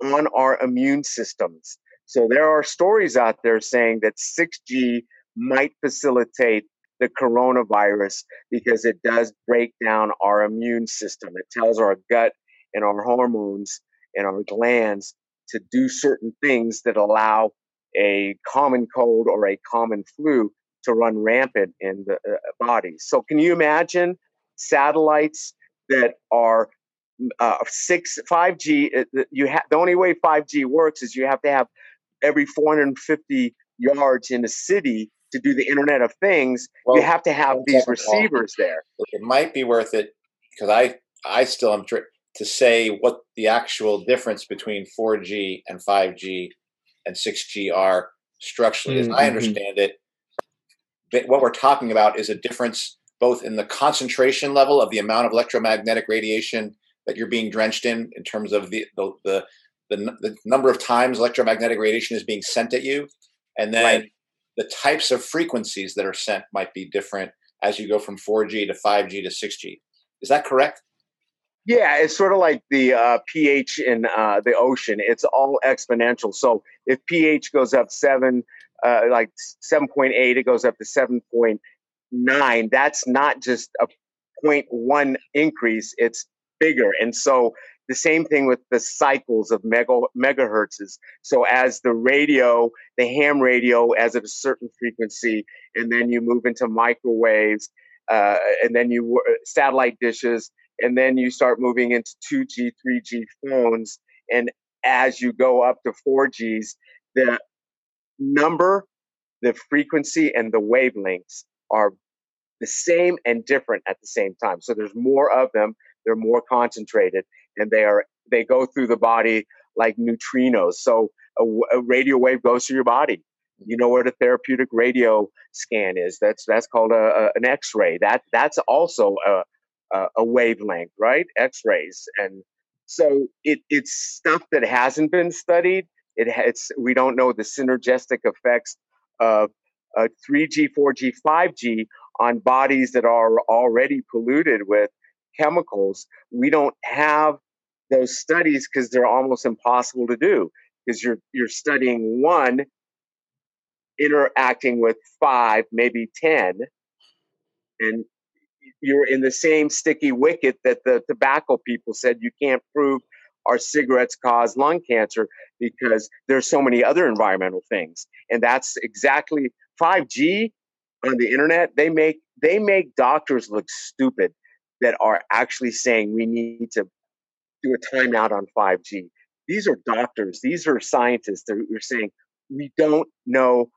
on our immune systems. So there are stories out there saying that 6G might facilitate the coronavirus because it does break down our immune system. It tells our gut and our hormones and our glands to do certain things that allow a common cold or a common flu to run rampant in the uh, body. So, can you imagine satellites that are uh, six, 5G? Uh, you have the only way 5G works is you have to have every 450 yards in a city to do the Internet of Things, well, you have to have these receivers there. It might be worth it because I I still am tr- to say what the actual difference between 4G and 5G and 6G are structurally. Mm-hmm. As I understand it, what we're talking about is a difference both in the concentration level of the amount of electromagnetic radiation that you're being drenched in, in terms of the the the, the, the number of times electromagnetic radiation is being sent at you, and then right. the types of frequencies that are sent might be different as you go from 4G to 5G to 6G. Is that correct? Yeah, it's sort of like the uh, pH in uh, the ocean. It's all exponential. So if pH goes up seven, uh, like 7.8, it goes up to 7.9. That's not just a 0.1 increase, it's bigger. And so the same thing with the cycles of mega, megahertzes. So as the radio, the ham radio, as at a certain frequency, and then you move into microwaves, uh, and then you satellite dishes, and then you start moving into 2G, 3G phones, and as you go up to 4Gs, the number, the frequency, and the wavelengths are the same and different at the same time. So there's more of them. They're more concentrated, and they are they go through the body like neutrinos. So a, a radio wave goes through your body. You know where the therapeutic radio scan is. That's that's called a, a an X-ray. That that's also a, a, a wavelength, right? X-rays, and so it it's stuff that hasn't been studied it has, we don't know the synergistic effects of uh, 3G, 4G, 5G on bodies that are already polluted with chemicals. We don't have those studies because they're almost impossible to do because you're you're studying one interacting with five, maybe ten, and you're in the same sticky wicket that the tobacco people said you can't prove our cigarettes cause lung cancer because there's so many other environmental things. And that's exactly 5G on the internet. They make they make doctors look stupid that are actually saying we need to do a timeout on 5G. These are doctors, these are scientists that are saying we don't know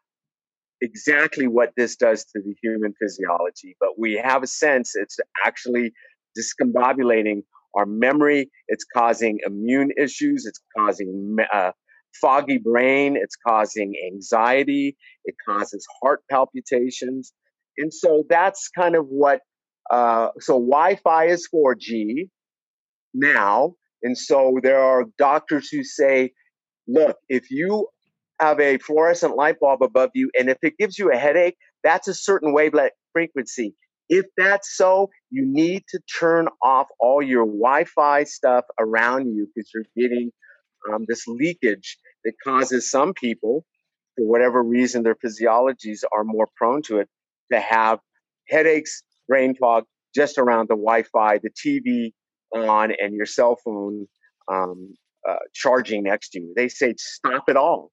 exactly what this does to the human physiology, but we have a sense it's actually discombobulating our memory. It's causing immune issues. It's causing uh, foggy brain. It's causing anxiety. It causes heart palpitations. And so that's kind of what, uh, so Wi Fi is 4G now. And so there are doctors who say, look, if you have a fluorescent light bulb above you, and if it gives you a headache, that's a certain wavelength frequency. If that's so, you need to turn off all your Wi Fi stuff around you because you're getting um, this leakage that causes some people, for whatever reason, their physiologies are more prone to it, to have headaches, brain fog just around the Wi Fi, the TV on, and your cell phone um, uh, charging next to you. They say stop it all,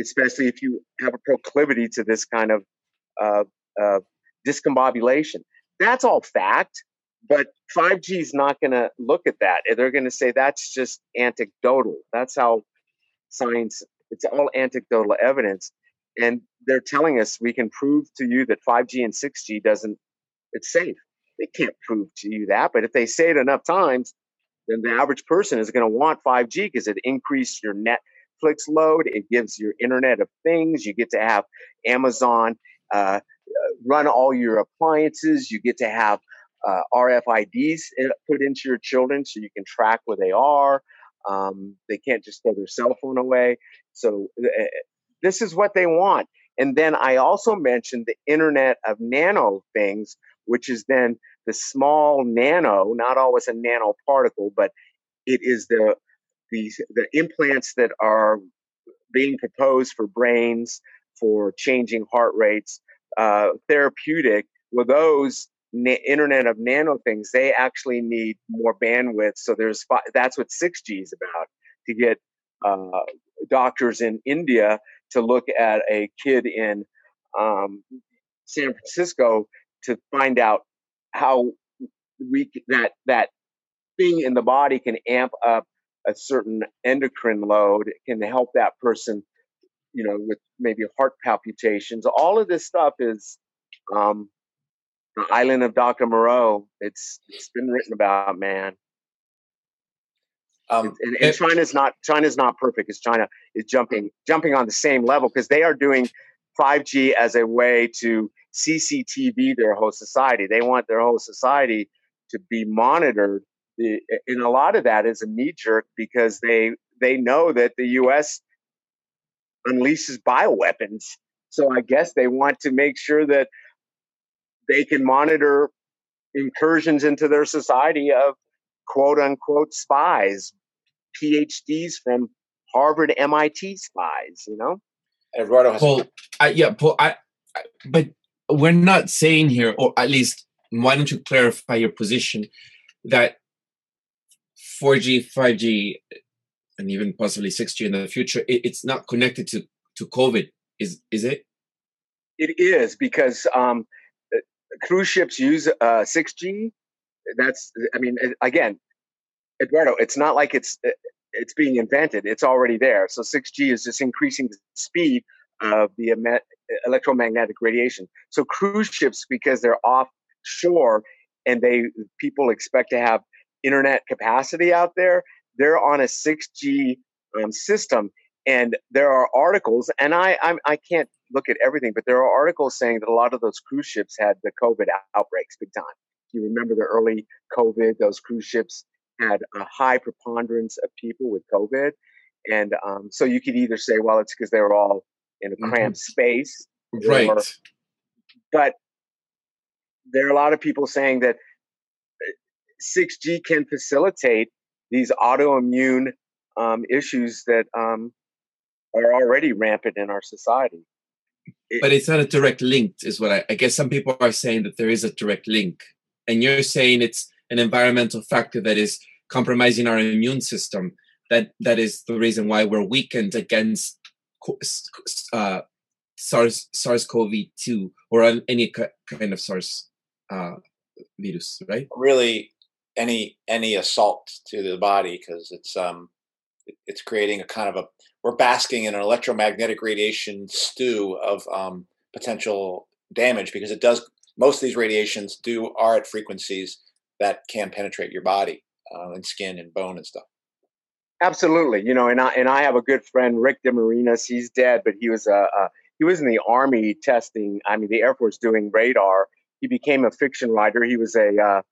especially if you have a proclivity to this kind of uh, uh, discombobulation. That's all fact, but 5G is not going to look at that. They're going to say that's just anecdotal. That's how science, it's all anecdotal evidence. And they're telling us we can prove to you that 5G and 6G doesn't, it's safe. They can't prove to you that, but if they say it enough times, then the average person is going to want 5G because it increases your Netflix load. It gives your Internet of Things. You get to have Amazon uh, run all your appliances. You get to have uh, RFIDs put into your children so you can track where they are. Um, they can't just throw their cell phone away. So uh, this is what they want. And then I also mentioned the Internet of Nano things, which is then the small nano, not always a nanoparticle, but it is the the, the implants that are being proposed for brains, for changing heart rates, uh, therapeutic with those na- internet of nano things they actually need more bandwidth. So there's fi- that's what 6g is about to get uh, doctors in india to look at a kid in um, san francisco to find out how we that that thing in the body can amp up a certain endocrine load can help that person you know, with maybe heart palpitations. All of this stuff is um, the island of Dr. Moreau. It's it's been written about, man. Um, and, and, China's not China's not perfect. Because China is jumping jumping on the same level because they are doing 5G as a way to CCTV their whole society. They want their whole society to be monitored. And a lot of that is a knee jerk because they they know that the U.S. unleashes bioweapons. So I guess they want to make sure that they can monitor incursions into their society of quote unquote spies, PhDs from Harvard, MIT spies, you know? Eduardo has Paul, I, yeah, Paul, I, I, but we're not saying here, or at least, why don't you clarify your position that 4G, 5G, and even possibly 6G in the future, it, it's not connected to, to COVID, is is it? It is because um, uh, cruise ships use uh, 6G. That's, I mean, again, Eduardo, it's not like it's uh, it's being invented; it's already there. So 6G is just increasing the speed of the electromagnetic radiation. So cruise ships, because they're offshore and they people expect to have internet capacity out there, they're on a 6G um, system. And there are articles, and I I'm, I can't look at everything, but there are articles saying that a lot of those cruise ships had the COVID outbreaks big time. You remember the early COVID; those cruise ships had a high preponderance of people with COVID, and um, so you could either say, well, it's because they were all in a cramped mm-hmm. space, right? Or, but there are a lot of people saying that 6G uh, can facilitate these autoimmune um, issues that um, are already rampant in our society. It, but it's not a direct link, is what I, I guess some people are saying that there is a direct link. And you're saying it's an environmental factor that is compromising our immune system. That that is the reason why we're weakened against uh, SARS SARS-CoV-2 or any kind of SARS uh, virus, right? Really, any any assault to the body because it's um it's creating a kind of a we're basking in an electromagnetic radiation stew of um, potential damage because it does most of these radiations do are at frequencies that can penetrate your body uh, and skin and bone and stuff. Absolutely, you know, and I and I have a good friend, Rick DeMarinis. He's dead, but he was a, a he was in the army testing. I mean, the Air Force doing radar. He became a fiction writer. He was a uh,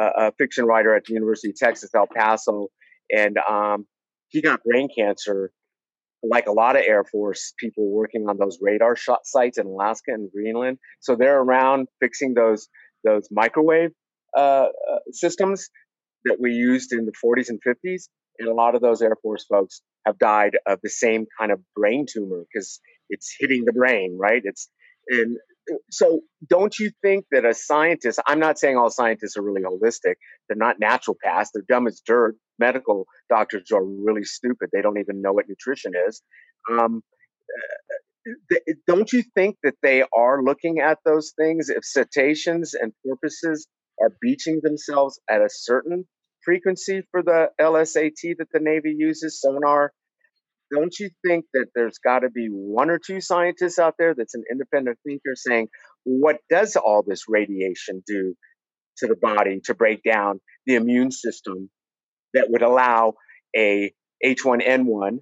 a, fiction writer at the University of Texas, El Paso, and um, he got brain cancer. Like a lot of Air Force people working on those radar shot sites in Alaska and Greenland, so they're around fixing those those microwave uh, uh, systems that we used in the 40s and 50s. And a lot of those Air Force folks have died of the same kind of brain tumor because it's hitting the brain, right? It's and so don't you think that a scientist i'm not saying all scientists are really holistic. They're not naturopaths. They're dumb as dirt. Medical doctors are really stupid. They don't even know what nutrition is. Um, uh, don't you think that they are looking at those things if cetaceans and porpoises are beaching themselves at a certain frequency for the LSAT that the Navy uses, sonar. Don't you think that there's got to be one or two scientists out there that's an independent thinker saying, what does all this radiation do to the body to break down the immune system that would allow a H1N1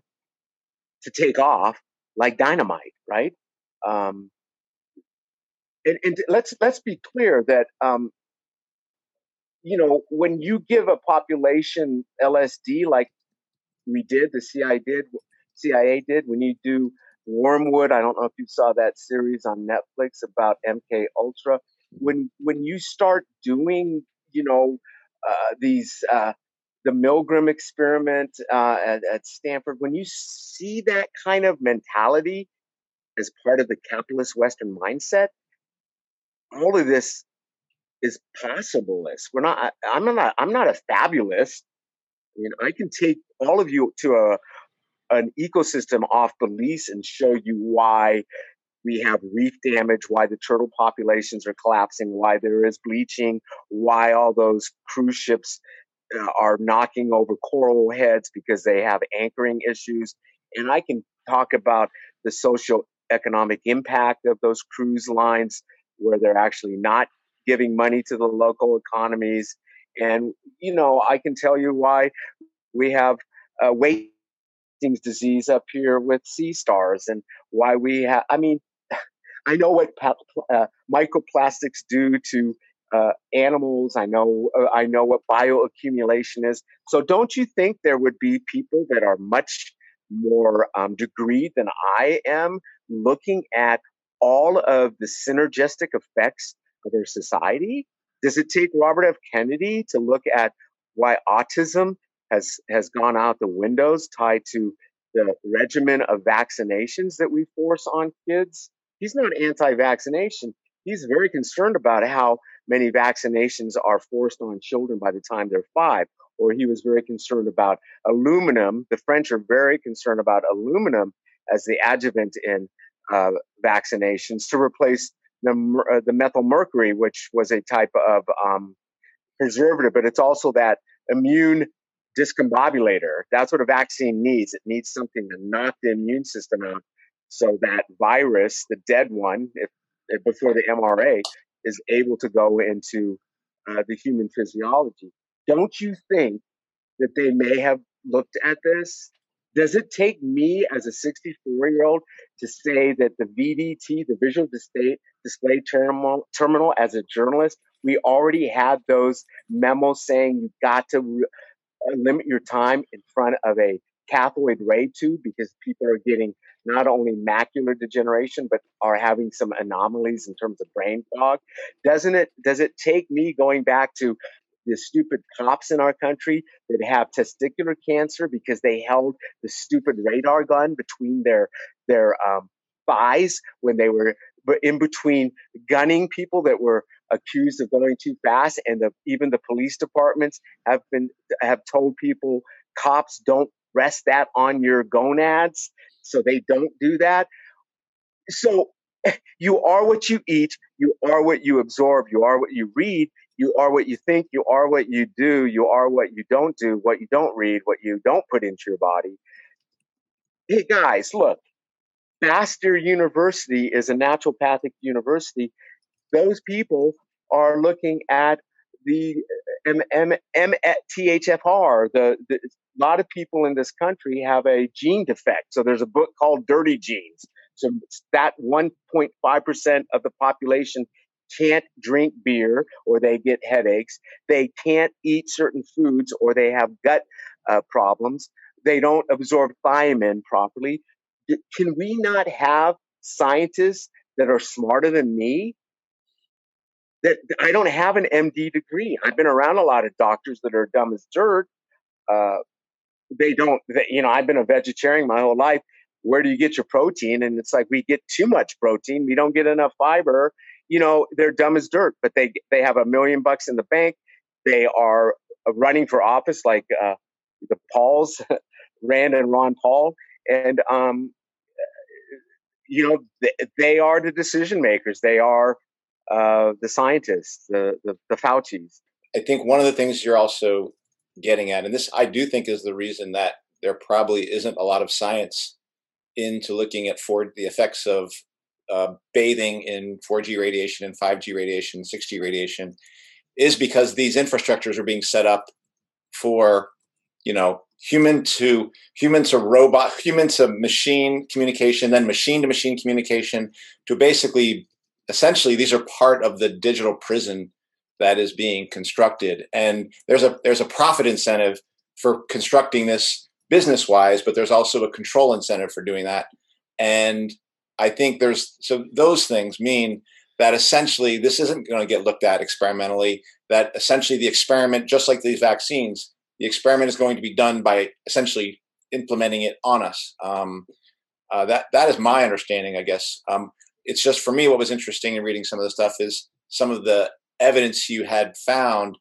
to take off like dynamite, right? Um, and, and, let's let's be clear that um, you know, when you give a population LSD like we did, the CI did, CIA did, when you do Wormwood, I don't know if you saw that series on Netflix about MK Ultra. When when you start doing, you know, uh, these uh, the Milgram experiment uh, at, at Stanford, when you see that kind of mentality as part of the capitalist Western mindset, all of this is possibleless. We're not. I'm not. I'm not a fabulist. I mean, I can take all of you to a an ecosystem off the lease and show you why we have reef damage, why the turtle populations are collapsing, why there is bleaching, why all those cruise ships uh, are knocking over coral heads because they have anchoring issues. And I can talk about the social economic impact of those cruise lines where they're actually not giving money to the local economies. And, you know, I can tell you why we have uh, Disease up here with sea stars and why we have, I mean, I know what uh, microplastics do to uh, animals. I know uh, I know what bioaccumulation is. So don't you think there would be people that are much more um, degreed than I am, looking at all of the synergistic effects of our society? Does it take Robert F. Kennedy to look at why autism has has gone out the windows tied to the regimen of vaccinations that we force on kids? He's not anti-vaccination. He's very concerned about how many vaccinations are forced on children by the time they're five. Or he was very concerned about aluminum. The French are very concerned about aluminum as the adjuvant in uh, vaccinations to replace the, uh, the methyl mercury, which was a type of um, preservative, but it's also that immune discombobulator. That's what a vaccine needs. It needs something to knock the immune system out so that virus, the dead one, if, if before the MRA, is able to go into uh, the human physiology. Don't you think that they may have looked at this? Does it take me as a 64 year old to say that the VDT, the visual display, display terminal, terminal, as a journalist, we already had those memos saying you got to limit your time in front of a cathode ray tube because people are getting not only macular degeneration but are having some anomalies in terms of brain fog. Doesn't it does it take me going back to the stupid cops in our country that have testicular cancer because they held the stupid radar gun between their their um, thighs when they were in between gunning people that were accused of going too fast and the, even the police departments have been have told people cops don't rest that on your gonads so they don't do that so you are what you eat you are what you absorb you are what you read you are what you think you are what you do you are what you don't do what you don't read what you don't put into your body hey guys look Bastyr University is a naturopathic university. Those people are looking at the M- M- MTHFR. The, the, a lot of people in this country have a gene defect. So there's a book called Dirty Genes. So that 1.5% of the population can't drink beer or they get headaches. They can't eat certain foods or they have gut uh, problems. They don't absorb thiamine properly can we not have scientists that are smarter than me? That I don't have an MD degree. I've been around a lot of doctors that are dumb as dirt. Uh, they don't, they, you know, I've been a vegetarian my whole life. Where do you get your protein? And it's like we get too much protein. We don't get enough fiber. You know, they're dumb as dirt, but they they have a million bucks in the bank. They are running for office like uh, the Pauls, Rand and Ron Paul, and um, you know, they, they are the decision makers. They are uh, the scientists, the, the the Fauci's. I think one of the things you're also getting at, and this I do think is the reason that there probably isn't a lot of science into looking at for the effects of uh, bathing in 4G radiation and 5G radiation, 6G radiation, is because these infrastructures are being set up for, you know, human to human to robot, human to machine communication, then machine to machine communication to basically, essentially, these are part of the digital prison that is being constructed. And there's a there's a profit incentive for constructing this business wise, but there's also a control incentive for doing that. And I think there's so those things mean that essentially this isn't going to get looked at experimentally. That essentially the experiment, just like these vaccines, the experiment is going to be done by essentially implementing it on us. Um, uh, that that is my understanding, I guess. Um, it's just for me, what was interesting in reading some of the stuff is some of the evidence you had found,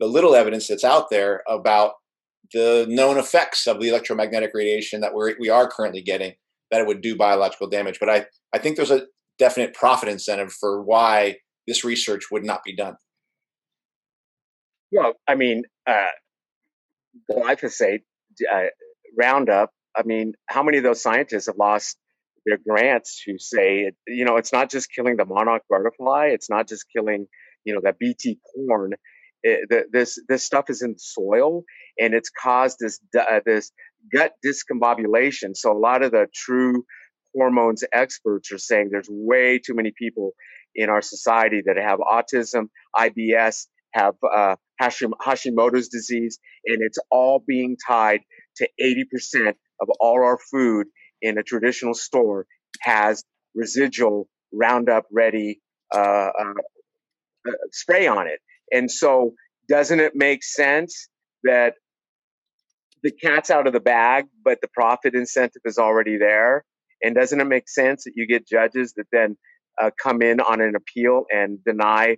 the little evidence that's out there about the known effects of the electromagnetic radiation that we're we are currently getting, that it would do biological damage. But I I think there's a definite profit incentive for why this research would not be done. Well, I mean, uh, glyphosate uh, Roundup. I mean, how many of those scientists have lost their grants who say, you know, it's not just killing the monarch butterfly, it's not just killing, you know, that BT corn. It, the, this this stuff is in the soil, and it's caused this uh, this gut discombobulation. So a lot of the true hormones experts are saying there's way too many people in our society that have autism, IBS, have uh, Hashim, Hashimoto's disease, and it's all being tied to 80% of all our food in a traditional store has residual Roundup Ready uh, uh, uh, spray on it. And so, doesn't it make sense that the cat's out of the bag, but the profit incentive is already there? And doesn't it make sense that you get judges that then uh, come in on an appeal and deny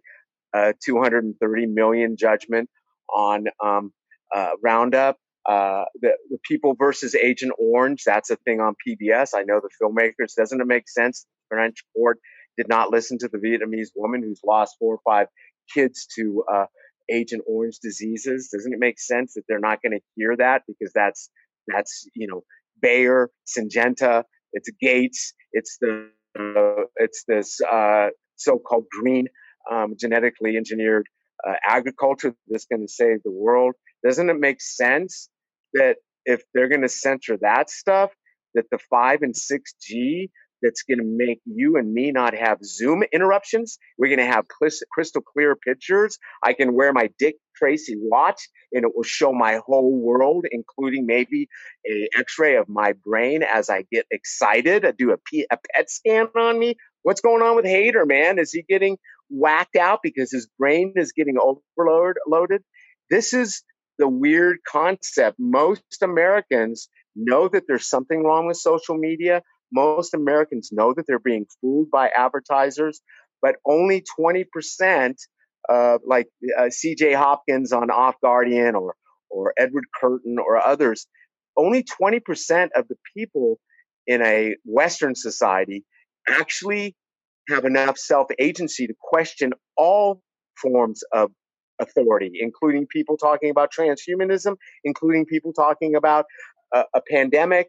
a 230 million judgment on um, uh, Roundup? Uh, the, the People versus Agent Orange, that's a thing on PBS. I know the filmmakers. Doesn't it make sense? The French court did not listen to the Vietnamese woman who's lost four or five kids to uh, Agent Orange diseases. Doesn't it make sense that they're not going to hear that because that's that's you know Bayer, Syngenta, it's Gates, it's the uh, it's this uh, so-called green um, genetically engineered uh, agriculture that's going to save the world. Doesn't it make sense that if they're going to censor that stuff, that the five and six G that's going to make you and me not have Zoom interruptions. We're going to have crystal clear pictures. I can wear my Dick Tracy watch and it will show my whole world, including maybe a x-ray of my brain as I get excited. I do a, P- a PET scan on me. What's going on with Haeder, man? Is he getting whacked out because his brain is getting overloaded? This is the weird concept. Most Americans know that there's something wrong with social media most Americans know that they're being fooled by advertisers, but only 20%, uh, like uh, CJ Hopkins on Off Guardian or, or Edward Curtin or others, only 20% of the people in a Western society actually have enough self agency to question all forms of authority, including people talking about transhumanism, including people talking about a, a pandemic.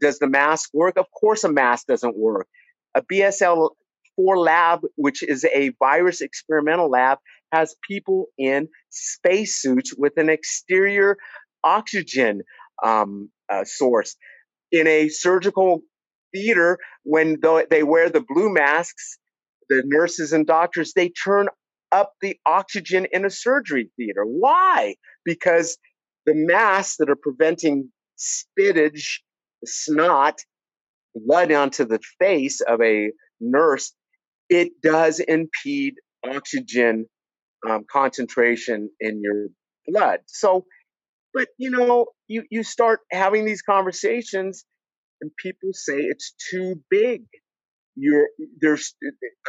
Does the mask work? Of course, a mask doesn't work. A BSL 4 lab, which is a virus experimental lab, has people in spacesuits with an exterior oxygen um, uh, source. In a surgical theater, when they wear the blue masks, the nurses and doctors, they turn up the oxygen in a surgery theater. Why? Because the masks that are preventing spittage, snot, blood onto the face of a nurse, it does impede oxygen um, concentration in your blood. So, but you know, you, you start having these conversations and people say it's too big. You're there's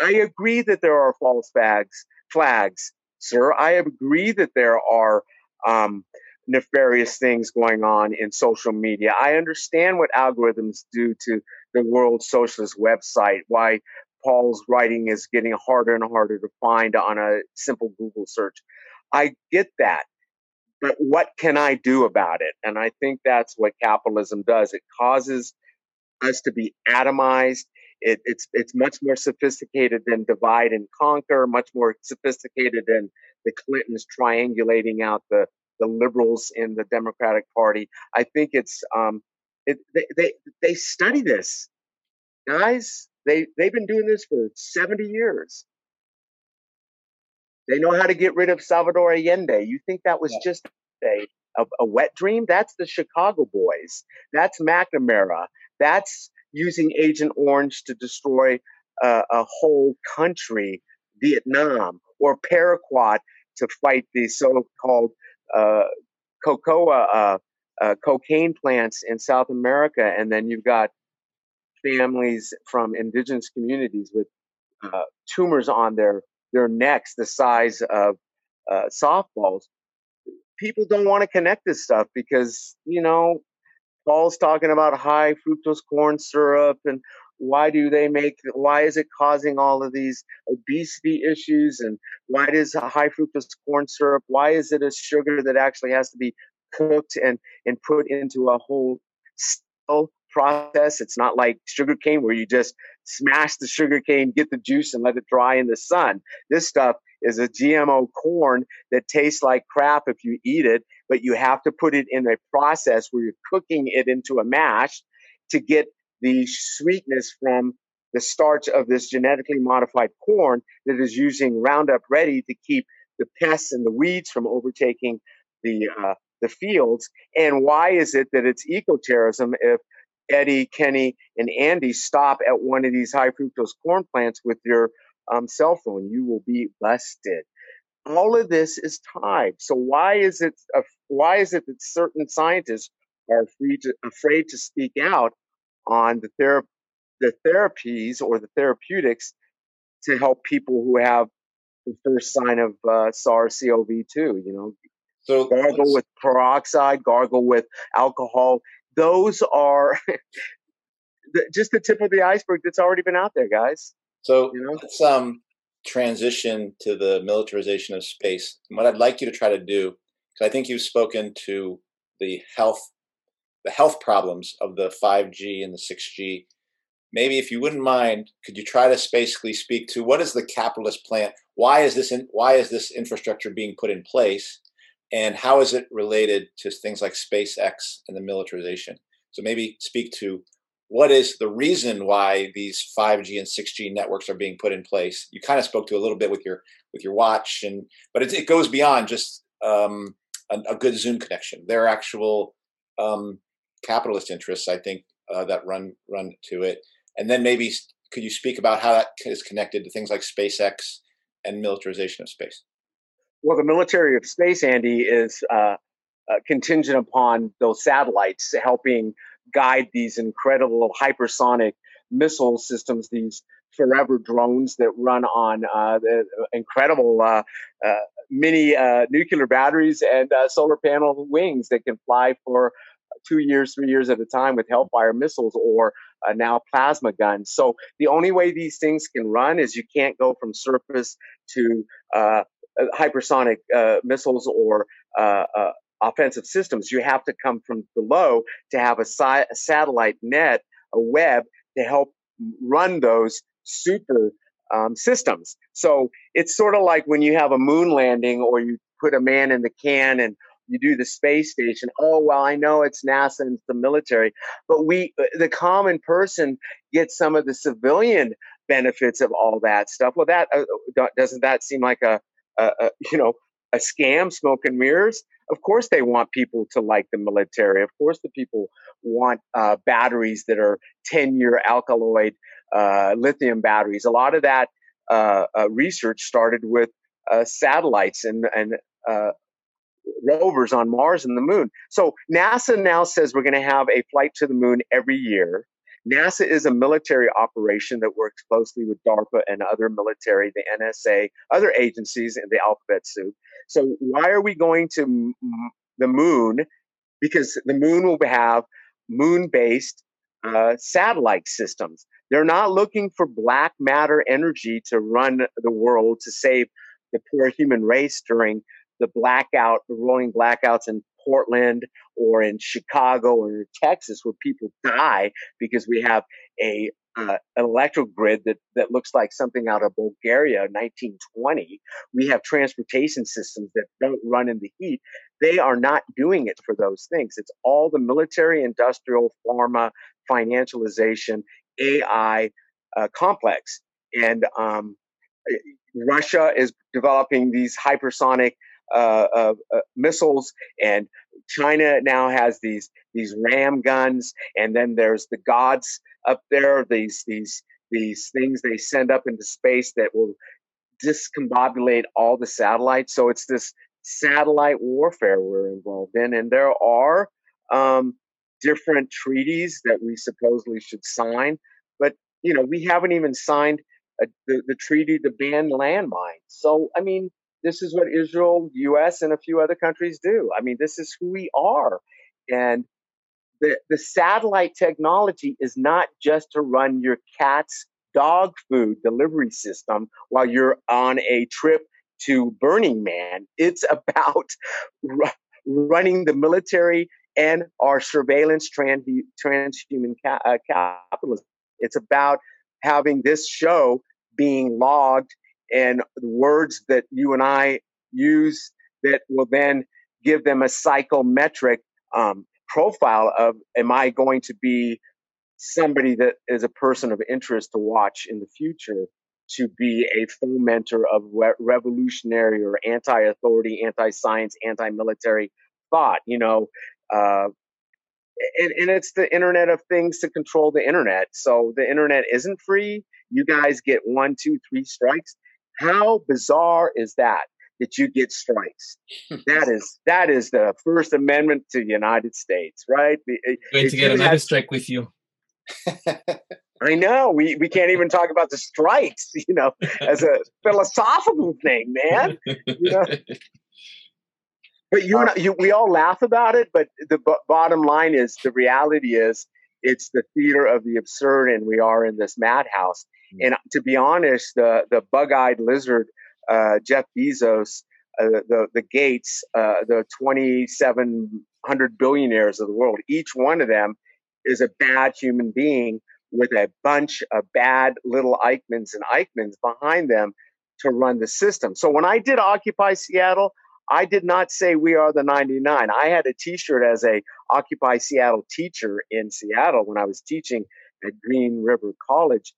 I agree that there are false flags flags, sir. I agree that there are um, nefarious things going on in social media. I understand what algorithms do to the World Socialist website, why Paul's writing is getting harder and harder to find on a simple Google search. I get that. But what can I do about it? And I think that's what capitalism does. It causes us to be atomized. It, it's it's much more sophisticated than divide and conquer, much more sophisticated than the Clintons triangulating out the the liberals in the Democratic Party. I think it's um, it, they, they they study this, guys. They they've been doing this for seventy years. They know how to get rid of Salvador Allende. You think that was yeah. just a, a, a wet dream? That's the Chicago boys. That's McNamara. That's using Agent Orange to destroy uh, a whole country, Vietnam, or Paraquat to fight the so-called uh, cocoa, uh, uh, cocaine plants in South America, and then you've got families from indigenous communities with uh, tumors on their their necks the size of uh, softballs. People don't want to connect this stuff because you know Paul's talking about high fructose corn syrup and why do they make why is it causing all of these obesity issues and why does high fructose corn syrup why is it a sugar that actually has to be cooked and and put into a whole still process? It's not like sugar cane where you just smash the sugar cane get the juice and let it dry in the sun. This stuff is a gmo corn that tastes like crap if you eat it but you have to put it in a process where you're cooking it into a mash to get the sweetness from the starch of this genetically modified corn that is using Roundup Ready to keep the pests and the weeds from overtaking the uh, the fields. And why is it that it's ecoterrorism if Eddie, Kenny, and Andy stop at one of these high fructose corn plants with your um, cell phone? You will be busted. All of this is tied. So why is it uh, why is it that certain scientists are to, afraid to speak out on the ther- the therapies or the therapeutics to help people who have the first sign of uh, SARS-CoV-2? You know, so gargle with peroxide, gargle with alcohol. Those are the, just the tip of the iceberg that's already been out there, guys. So you know? let's um, transition to the militarization of space. And what I'd like you to try to do, because I think you've spoken to the health, the health problems of the 5G and the 6G. Maybe if you wouldn't mind, could you try to basically speak to what is the capitalist plan? Why is this in, why is this infrastructure being put in place? and how is it related to things like SpaceX and the militarization? So maybe speak to what is the reason why these 5G and 6G networks are being put in place. You kind of spoke to a little bit with your with your watch, and but it, it goes beyond just um, a, a, good Zoom connection. There are actual um, capitalist interests, I think, uh, that run run to it. And then maybe could you speak about how that is connected to things like SpaceX and militarization of space? Well, the military of space, Andy, is uh, uh, contingent upon those satellites helping guide these incredible hypersonic missile systems, these forever drones that run on uh, incredible uh, uh, mini uh, nuclear batteries and solar panel wings that can fly for two years, three years at a time with Hellfire missiles or uh, now plasma guns. So the only way these things can run is you can't go from surface to uh, uh, hypersonic uh, missiles or uh, offensive systems. You have to come from below to have a, si- a satellite net, a web to help run those super um, systems. So it's sort of like when you have a moon landing or you put a man in the can and you do the space station. Oh, well, I know it's NASA and it's the military, but we, the common person gets some of the civilian benefits of all that stuff. Well, that uh, doesn't that seem like a, a, you know a scam, smoke and mirrors. Of course, they want people to like the military. Of course, the people want uh, batteries that are 10 year alkaloid uh, lithium batteries. A lot of that uh, uh research started with uh, satellites and, and uh, rovers on Mars and the moon. So NASA now says we're going to have a flight to the moon every year. NASA is a military operation that works closely with DARPA and other military, the NSA, other agencies in the alphabet soup. So why are we going to m- the moon? Because the moon will have moon-based uh, satellite systems. They're not looking for black matter energy to run the world to save the poor human race during the blackout, the rolling blackouts in Portland or in Chicago or Texas where people die because we have a uh, an electrical grid that, that looks like something out of Bulgaria, 1920. We have transportation systems that don't run in the heat. They are not doing it for those things. It's all the military, industrial, pharma, financialization, AI uh, complex. And um, Russia is developing these hypersonic uh, uh, uh, missiles, and China now has these these ram guns, and then there's the gods up there, these these these things they send up into space that will discombobulate all the satellites. So it's this satellite warfare we're involved in, and there are um, different treaties that we supposedly should sign, but you know we haven't even signed a, the, the treaty to ban landmines. So I mean, this is what Israel, U.S., and a few other countries do. I mean, this is who we are. And the, the satellite technology is not just to run your cat's dog food delivery system while you're on a trip to Burning Man. It's about r- running the military and our surveillance trans- transhuman ca- uh, capitalism. It's about having this show being logged and the words that you and I use that will then give them a psychometric um, profile of am I going to be somebody that is a person of interest to watch in the future to be a fomenter of re- revolutionary or anti-authority, anti-science, anti-military thought. You know, uh, and, and it's the Internet of Things to control the Internet. So the Internet isn't free. You guys get one, two, three strikes. How bizarre is that? That you get strikes. that is that is the First Amendment to the United States, right? Going eh, to get another strike with you. I know. We we can't even talk about the strikes, you know, as a philosophical thing, man. You know? But you and uh, I, you, we all laugh about it, but the b- bottom line is the reality is it's the theater of the absurd, and we are in this madhouse. Mm-hmm. And to be honest, the the bug-eyed lizard, uh, Jeff Bezos, uh, the the Gates, uh, the twenty seven hundred billionaires of the world, each one of them is a bad human being with a bunch of bad little Eichmanns and Eichmanns behind them to run the system. So when I did Occupy Seattle, I did not say we are the 99. I had a t-shirt as a Occupy Seattle teacher in Seattle when I was teaching at Green River College.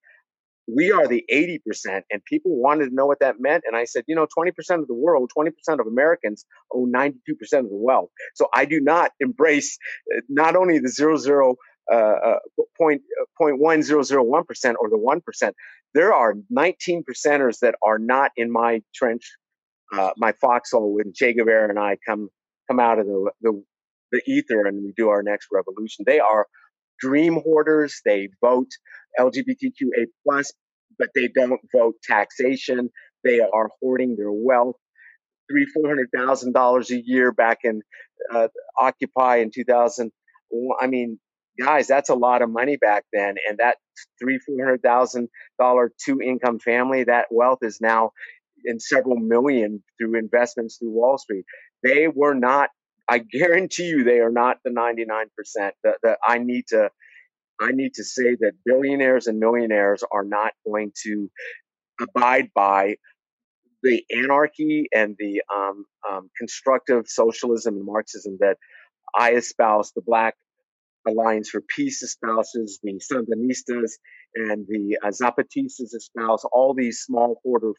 We are the 80%. And people wanted to know what that meant. And I said, you know, 20% of the world, 20% of Americans own 92% of the wealth. So I do not embrace uh, not only the zero zero uh, uh, point, uh, point one zero zero one percent or the one percent. There are 19 percenters that are not in my trench, uh, my foxhole. When Che Guevara and I come come out of the, the the ether and we do our next revolution, they are dream hoarders. They vote LGBTQA plus, but they don't vote taxation. They are hoarding their wealth. Three, four hundred thousand dollars a year back in uh, Occupy in 2000. I mean, guys, that's a lot of money back then. And that three, four hundred thousand dollar two income family, that wealth is now in several million through investments through Wall Street. They were not. I guarantee you, they are not the ninety nine percent. That I need to. I need to say that billionaires and millionaires are not going to abide by the anarchy and the um, um, constructive socialism and Marxism that I espouse, the black Alliance for Peace espouses, the Sandinistas and the uh, Zapatistas espouse all these small holder,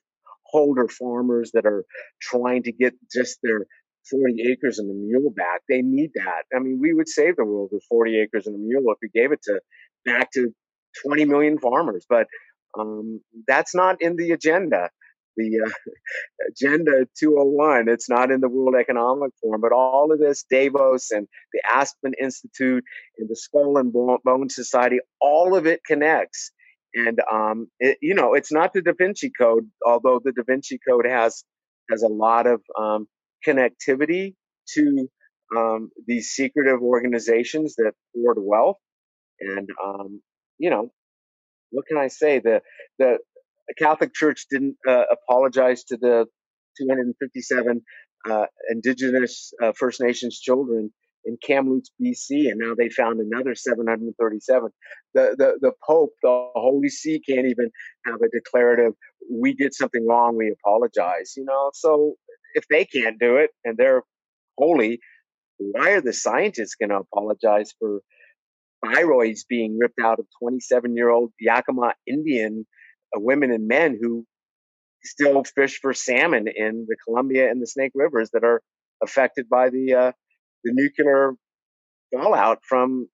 holder farmers that are trying to get just their 40 acres and a mule back. They need that. I mean, we would save the world with 40 acres and a mule if we gave it to back to 20 million farmers, but um, that's not in the agenda the uh, Agenda 201. It's not in the World Economic Forum, but all of this, Davos and the Aspen Institute and the Skull and Bone Society, all of it connects. And um, it, you know, it's not the Da Vinci Code, although the Da Vinci Code has has a lot of um, connectivity to um, these secretive organizations that hoard wealth. And um, you know, what can I say? The the Catholic Church didn't uh, apologize to the 257 uh, indigenous uh, First Nations children in Kamloops, BC, and now they found another 737. The, the the Pope, the Holy See, can't even have a declarative. We did something wrong. We apologize. You know, so if they can't do it and they're holy, why are the scientists going to apologize for thyroids being ripped out of 27 year old Yakima Indian women and men who still fish for salmon in the Columbia and the Snake Rivers that are affected by the uh, the nuclear fallout from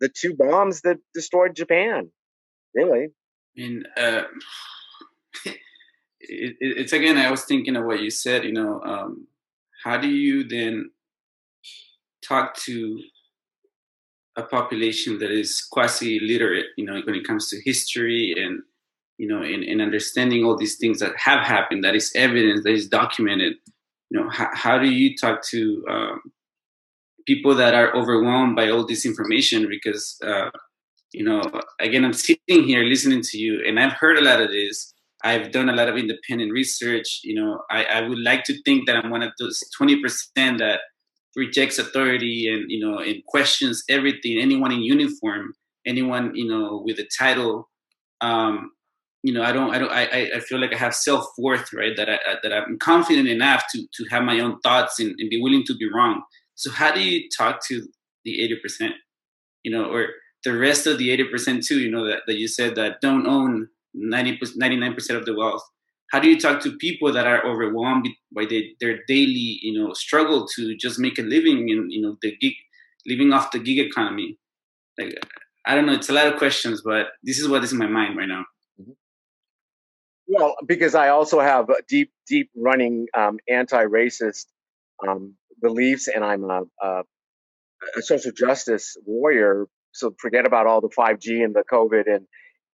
the two bombs that destroyed Japan. Really, and uh, it, it's again. I was thinking of what you said. You know, um, how do you then talk to a population that is quasi literate? You know, when it comes to history and you know, in, in understanding all these things that have happened, that is evidence, that is documented, you know, how, how do you talk to um, people that are overwhelmed by all this information? Because, uh, you know, again, I'm sitting here listening to you, and I've heard a lot of this. I've done a lot of independent research. You know, I, I would like to think that I'm one of those 20% that rejects authority and, you know, and questions everything, anyone in uniform, anyone, you know, with a title. Um, you know, I don't, I don't, I, I feel like I have self worth, right? That I, that I'm confident enough to to have my own thoughts and, and be willing to be wrong. So how do you talk to the eighty percent, you know, or the rest of the 80% too, you know, that, that you said that don't own 90, 99% of the wealth. How do you talk to people that are overwhelmed by the, their daily, you know, struggle to just make a living in, you know, the gig, living off the gig economy? Like, I don't know, it's a lot of questions, but this is what is in my mind right now. Mm-hmm. Well, because I also have deep, deep running um, anti-racist um, beliefs, and I'm a, a, a, social justice warrior. So forget about all the 5G and the COVID and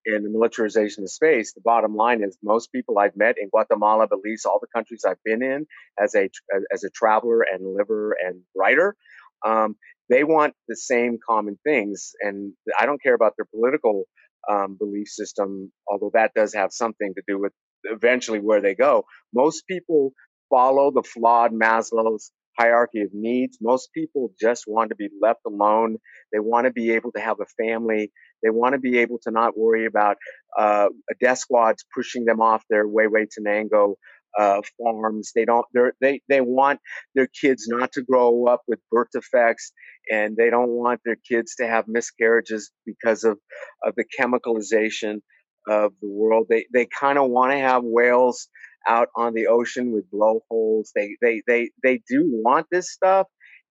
and the militarization of space. The bottom line is most people I've met in Guatemala, Belize, all the countries I've been in as a as a traveler and liver and writer, um, they want the same common things, and I don't care about their political um, belief system, although that does have something to do with eventually where they go. Most people follow the flawed Maslow's hierarchy of needs. Most people just want to be left alone. They want to be able to have a family. They want to be able to not worry about uh, death squads pushing them off their Huehuetenango uh, farms. They don't. They they want their kids not to grow up with birth defects, and they don't want their kids to have miscarriages because of of the chemicalization of the world. They they kind of want to have whales out on the ocean with blowholes. They they they they do want this stuff,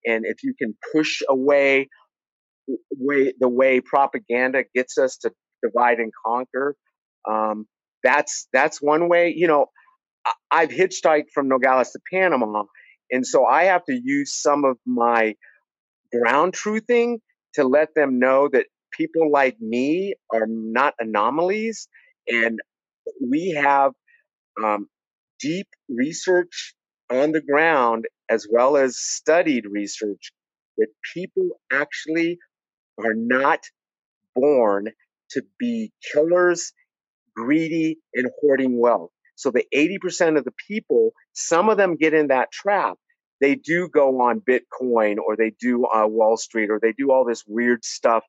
and if you can push away way the way propaganda gets us to divide and conquer, um, that's that's one way. You know, I've hitchhiked from Nogales to Panama, and so I have to use some of my ground truthing to let them know that people like me are not anomalies, and we have um, deep research on the ground as well as studied research that people actually are not born to be killers, greedy, and hoarding wealth. So the 80% of the people, some of them get in that trap. They do go on Bitcoin or they do uh, Wall Street or they do all this weird stuff.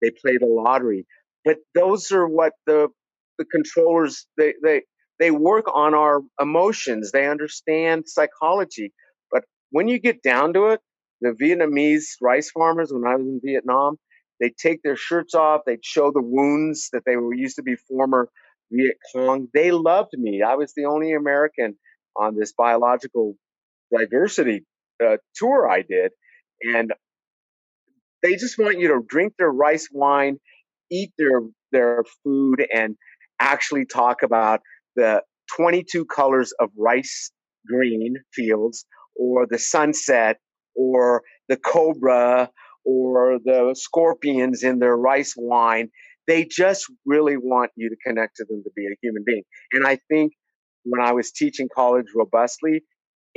They play the lottery. But those are what the the controllers they they they work on our emotions. They understand psychology. But when you get down to it, the Vietnamese rice farmers, when I was in Vietnam, they take their shirts off. They'd show the wounds that they were used to be former Viet Cong. They loved me. I was the only American on this biological diversity uh, tour I did. And they just want you to drink their rice wine, eat their, their food, and actually talk about the 22 colors of rice green fields or the sunset or the cobra or the scorpions in their rice wine they just really want you to connect to them to be a human being. And I think when I was teaching college robustly,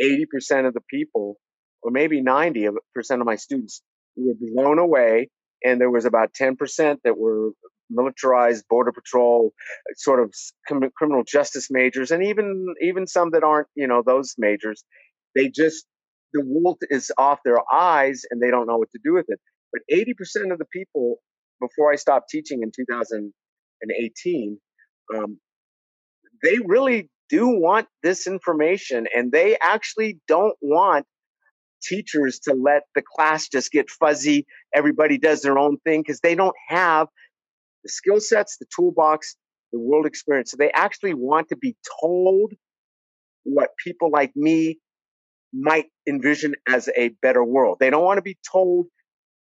80% of the people, or maybe 90% of my students were blown away. And there was about 10% that were militarized border patrol, sort of criminal justice majors, and even, even some that aren't, you know, those majors. They just, the wool is off their eyes and they don't know what to do with it. But 80% of the people before I stopped teaching in 2018, um, they really do want this information and they actually don't want teachers to let the class just get fuzzy. Everybody does their own thing because they don't have the skill sets, the toolbox, the world experience. So they actually want to be told what people like me might envision as a better world. They don't want to be told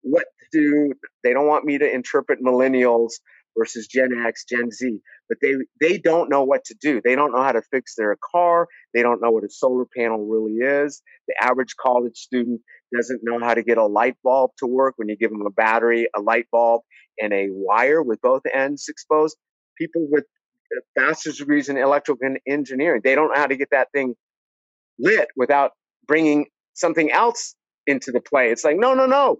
what to do. They don't want me to interpret millennials versus Gen X, Gen Z, but they they don't know what to do. They don't know how to fix their car. They don't know what a solar panel really is. The average college student doesn't know how to get a light bulb to work when you give them a battery, a light bulb, and a wire with both ends exposed. People with master's degrees in electrical engineering, they don't know how to get that thing lit without bringing something else into the play. It's like, no, no, no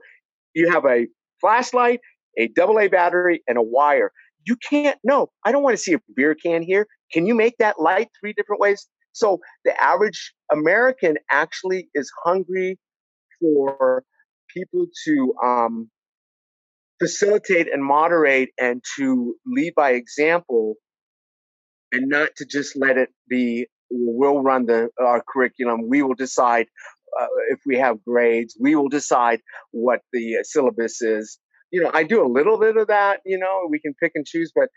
you have a flashlight, a double A battery, and a wire. You can't, no, I don't want to see a beer can here. Can you make that light three different ways? So the average American actually is hungry for people to um, facilitate and moderate and to lead by example and not to just let it be we'll run the our curriculum we will decide uh, if we have grades. We will decide what the syllabus is. you know, I do a little bit of that. You know, we can pick and choose, but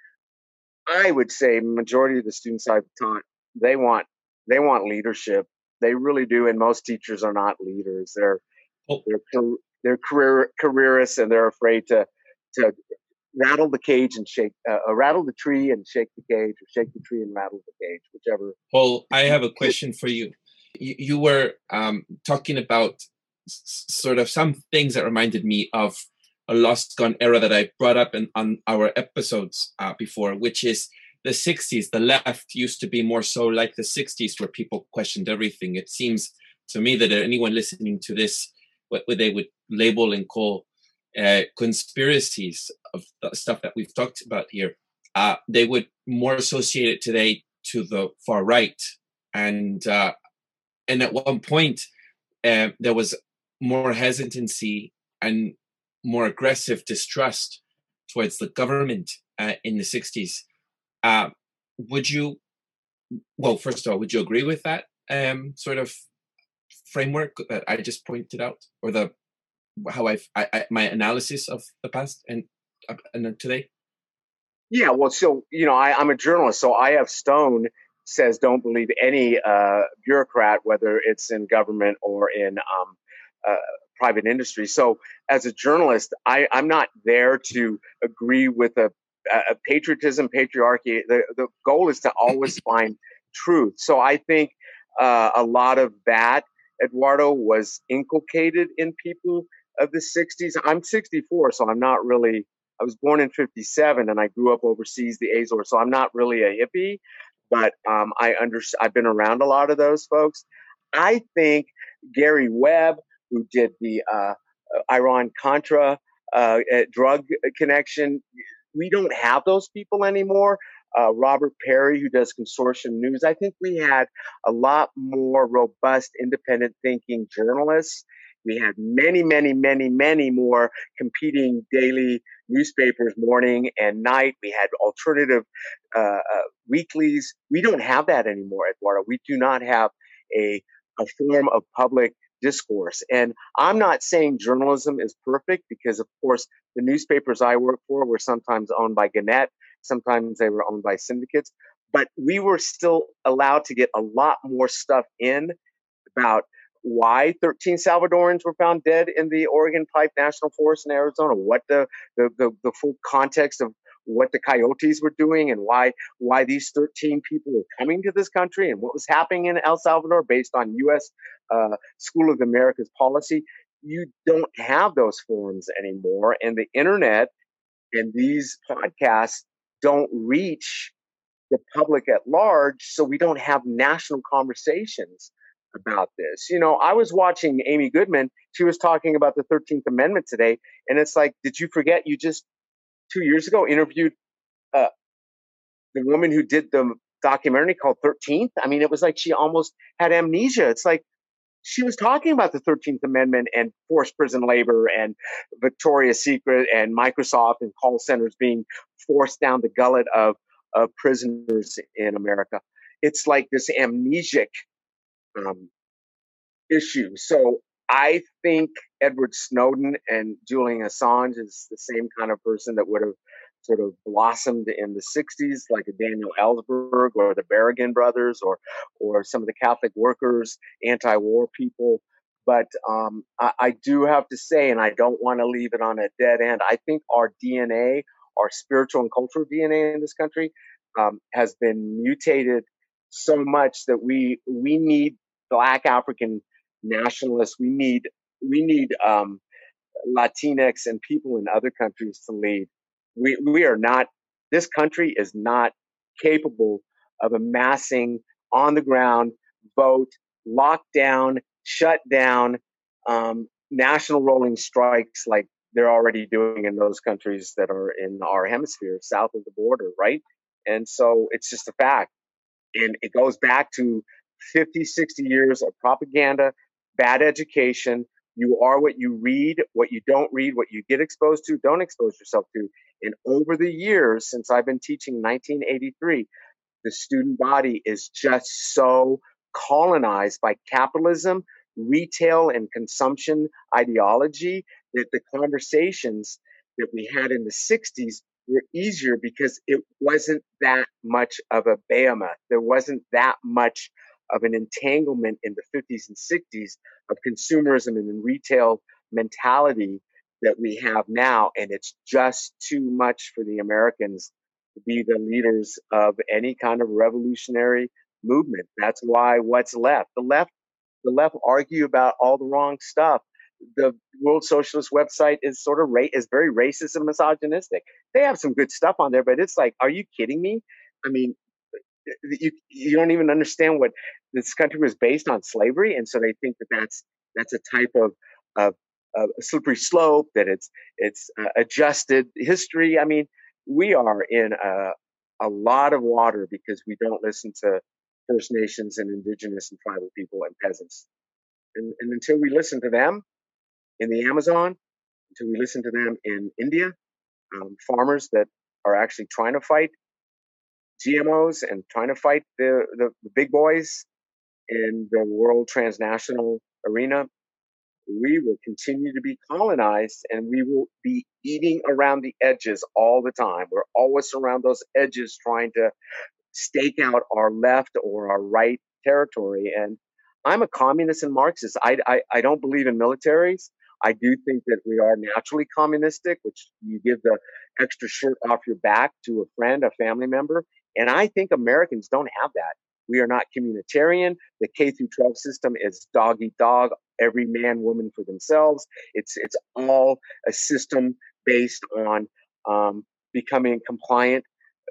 I would say majority of the students I've taught they want they want leadership. They really do, and most teachers are not leaders. They're oh. they're they're career careerists, and they're afraid to to rattle the cage and shake uh, uh, rattle the tree and shake the cage, or shake the tree and rattle the cage, whichever. Well, I have a question for you. You, you were um, talking about s- sort of some things that reminded me of a lost gone era that I brought up in, on our episodes uh, before, which is the 60s. The left used to be more so like the 60s, where people questioned everything. It seems to me that anyone listening to this, what, what they would label and call uh, conspiracies of stuff that we've talked about here, uh, they would more associate it today to the far right. And uh, and at one point, uh, there was more hesitancy and more aggressive distrust towards the government uh, in the 60s. Uh, would you, well, first of all, would you agree with that um, sort of framework that I just pointed out, or the how I've I, I, my analysis of the past and and today? Yeah, well, so you know, I, I'm a journalist, so I. F. Stone says don't believe any uh, bureaucrat, whether it's in government or in um, uh, private industry. So as a journalist, I, I'm not there to agree with a, a patriotism, patriarchy. The, the goal is to always find truth. So I think uh, a lot of that, Eduardo, was inculcated in people of the 60s. I'm 64, so I'm not really, I was born in 57 and I grew up overseas, the Azores, so I'm not really a hippie, but um, I under, I've been around a lot of those folks. I think Gary Webb, who did the uh, Iran Contra uh, drug connection. We don't have those people anymore. Uh, Robert Parry, who does consortium news. I think we had a lot more robust, independent thinking journalists. We had many, many, many, many more competing daily newspapers, morning and night. We had alternative uh, uh, weeklies. We don't have that anymore, Eduardo. We do not have a, a form of public discourse. And I'm not saying journalism is perfect because, of course, the newspapers I work for were sometimes owned by Gannett, sometimes they were owned by syndicates, but we were still allowed to get a lot more stuff in about why 13 Salvadorans were found dead in the Organ Pipe National Forest in Arizona, what the, the, the, the full context of what the coyotes were doing and why why these 13 people were coming to this country and what was happening in El Salvador based on U.S. Uh, School of Americas policy. You don't have those forums anymore, and the internet and these podcasts don't reach the public at large, so we don't have national conversations about this. You know, I was watching Amy Goodman. She was talking about the 13th Amendment today, and it's like, did you forget you just two years ago interviewed uh, the woman who did the documentary called 13th. I mean, it was like she almost had amnesia. It's like she was talking about the 13th Amendment and forced prison labor and Victoria's Secret and Microsoft and call centers being forced down the gullet of, of prisoners in America. It's like this amnesic um, issue. So I think Edward Snowden and Julian Assange is the same kind of person that would have sort of blossomed in the 60s, like a Daniel Ellsberg or the Berrigan brothers or, or some of the Catholic workers, anti-war people. But um, I, I do have to say, and I don't want to leave it on a dead end, I think our DNA, our spiritual and cultural DNA in this country, um, has been mutated so much that we we need Black African nationalists. We need we need um, Latinx and people in other countries to lead. We we are not. This country is not capable of amassing on the ground vote, lockdown, shut down, um, national rolling strikes like they're already doing in those countries that are in our hemisphere, south of the border, right? And so it's just a fact. And it goes back to 50, 60 years of propaganda, bad education. You are what you read, what you don't read, what you get exposed to, don't expose yourself to. And over the years, since I've been teaching 1983, the student body is just so colonized by capitalism, retail, and consumption ideology that the conversations that we had in the 60s were easier because it wasn't that much of a behemoth. There wasn't that much of an entanglement in the 50s and 60s of consumerism and retail mentality that we have now. And it's just too much for the Americans to be the leaders of any kind of revolutionary movement. That's why what's left, the left, the left argue about all the wrong stuff. The World Socialist website is sort of ra- is very racist and misogynistic. They have some good stuff on there, but it's like, are you kidding me? I mean, you you don't even understand what this country was based on slavery, and so they think that that's that's a type of of, of a slippery slope that it's it's uh, adjusted history. I mean, we are in a a lot of water because we don't listen to First Nations and Indigenous and tribal people and peasants. And, and until we listen to them in the Amazon, until we listen to them in India, um, farmers that are actually trying to fight GMOs and trying to fight the, the, the big boys in the world transnational arena, we will continue to be colonized and we will be eating around the edges all the time. We're always around those edges trying to stake out our left or our right territory. And I'm a communist and Marxist. I, I, I don't believe in militaries. I do think that we are naturally communistic, which you give the extra shirt off your back to a friend, a family member. And I think Americans don't have that. We are not communitarian. The K through 12 system is dog eat dog, every man, woman for themselves. It's, it's all a system based on um, becoming compliant,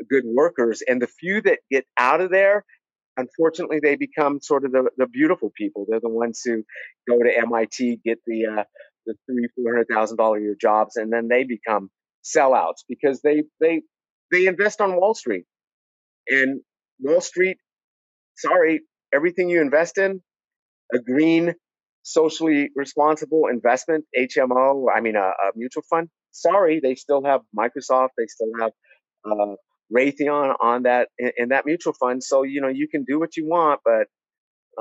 good workers. And the few that get out of there, unfortunately, they become sort of the, the beautiful people. They're the ones who go to MIT, get the, uh, the three, four hundred thousand dollar year jobs, and then they become sellouts because they, they, they invest on Wall Street. And Wall Street, sorry, everything you invest in, a green, socially responsible investment, HMO, I mean, a, a mutual fund, sorry, they still have Microsoft, they still have uh, Raytheon on that in, in, that mutual fund. So you know you can do what you want, but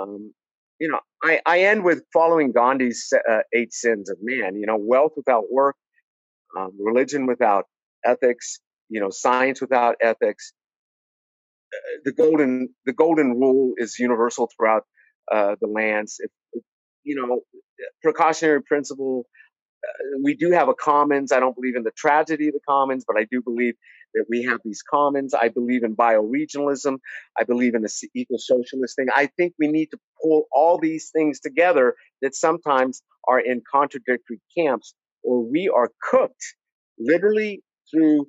um, you know I, I end with following Gandhi's uh, eight sins of man. You know, wealth without work, um, religion without ethics, you know, science without ethics, the golden the golden rule is universal throughout uh, the lands. If, you know, precautionary principle. Uh, we do have a commons. I don't believe in the tragedy of the commons, but I do believe that we have these commons. I believe in bioregionalism. I believe in the eco-socialist thing. I think we need to pull all these things together that sometimes are in contradictory camps, or we are cooked literally through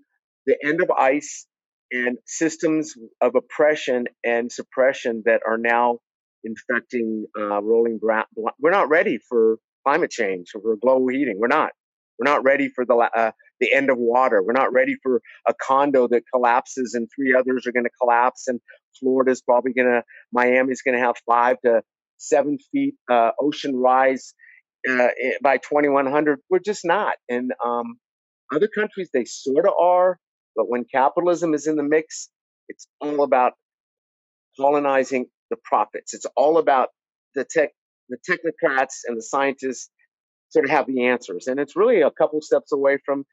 the end of ice and systems of oppression and suppression that are now infecting uh, rolling ground. We're not ready for climate change or for global heating. We're not. We're not ready for the uh, the end of water. We're not ready for a condo that collapses and three others are going to collapse. And Florida's probably going to, Miami's going to have five to seven feet uh, ocean rise uh, by 2100. We're just not. And um, other countries, they sort of are. But when capitalism is in the mix, it's all about colonizing the profits. It's all about the tech, the technocrats and the scientists sort of have the answers. And it's really a couple steps away from,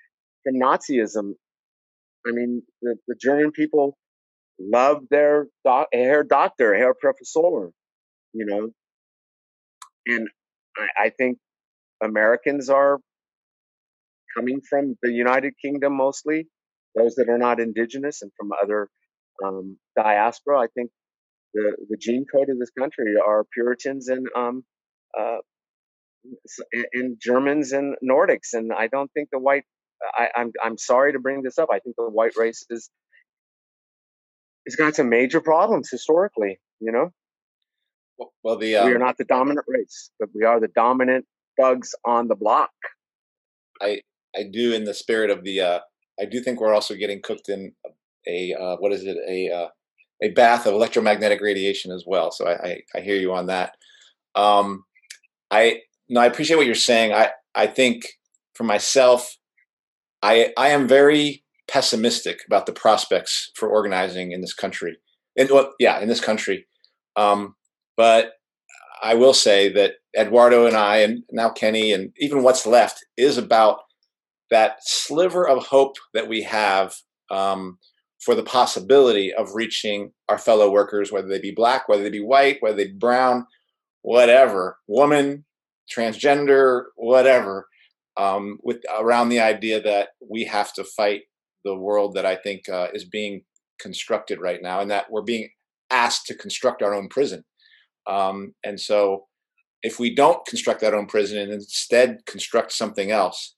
the Nazism. I mean, the, the German people love their doc, Herr Doctor, Herr Professor, you know, and I, I think Americans are coming from the United Kingdom mostly those that are not indigenous and from other um, diaspora. I think the, the gene code of this country are Puritans and um, uh, and Germans and Nordics, and I don't think the white. I, I'm I'm sorry to bring this up. I think the white race is has got some major problems historically. You know. Well, the um, we are not the dominant race, but we are the dominant thugs on the block. I I do, in the spirit of the uh, I do think we're also getting cooked in a uh, what is it a uh, a bath of electromagnetic radiation as well. So I, I, I hear you on that. Um, I no, I appreciate what you're saying. I I think for myself, I I am very pessimistic about the prospects for organizing in this country. And well, yeah, in this country. Um, but I will say that Eduardo and I, and now Kenny, and even what's left, is about that sliver of hope that we have um, for the possibility of reaching our fellow workers, whether they be black, whether they be white, whether they be brown, whatever, woman, transgender, whatever, um, with around the idea that we have to fight the world that I think uh, is being constructed right now, and that we're being asked to construct our own prison. Um, and so, if we don't construct that own prison and instead construct something else,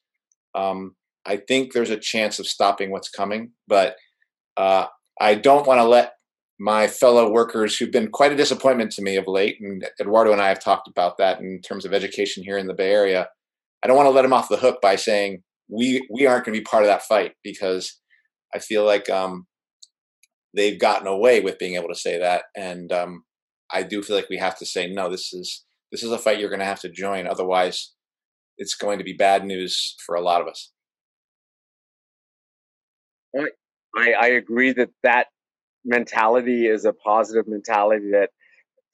um, I think there's a chance of stopping what's coming. But uh, I don't want to let my fellow workers, who've been quite a disappointment to me of late, and Eduardo and I have talked about that in terms of education here in the Bay Area. I don't want to let them off the hook by saying we we aren't going to be part of that fight because I feel like um, they've gotten away with being able to say that, and um, I do feel like we have to say no. This is this is a fight you're going to have to join. Otherwise, it's going to be bad news for a lot of us. I, I agree that that mentality is a positive mentality that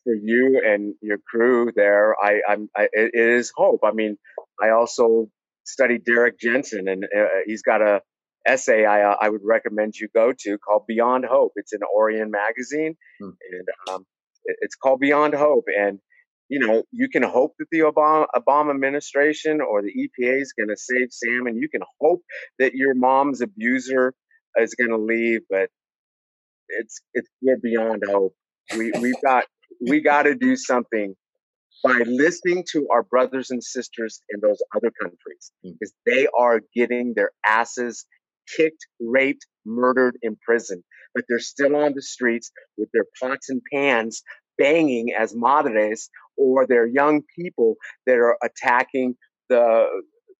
for you and your crew there, I, I'm, I, it is hope. I mean, I also studied Derrick Jensen and uh, he's got a essay I, uh, I would recommend you go to called Beyond Hope. It's in Orion magazine hmm. and, um, it's called Beyond Hope. And, you know, you can hope that the Obama, Obama administration or the EPA is going to save Sam and you can hope that your mom's abuser is going to leave, but it's it's we're beyond hope. We we've got we got to do something by listening to our brothers and sisters in those other countries hmm. because they are getting their asses kicked, raped, murdered, imprisoned, but they're still on the streets with their pots and pans banging as madres or they're young people that are attacking the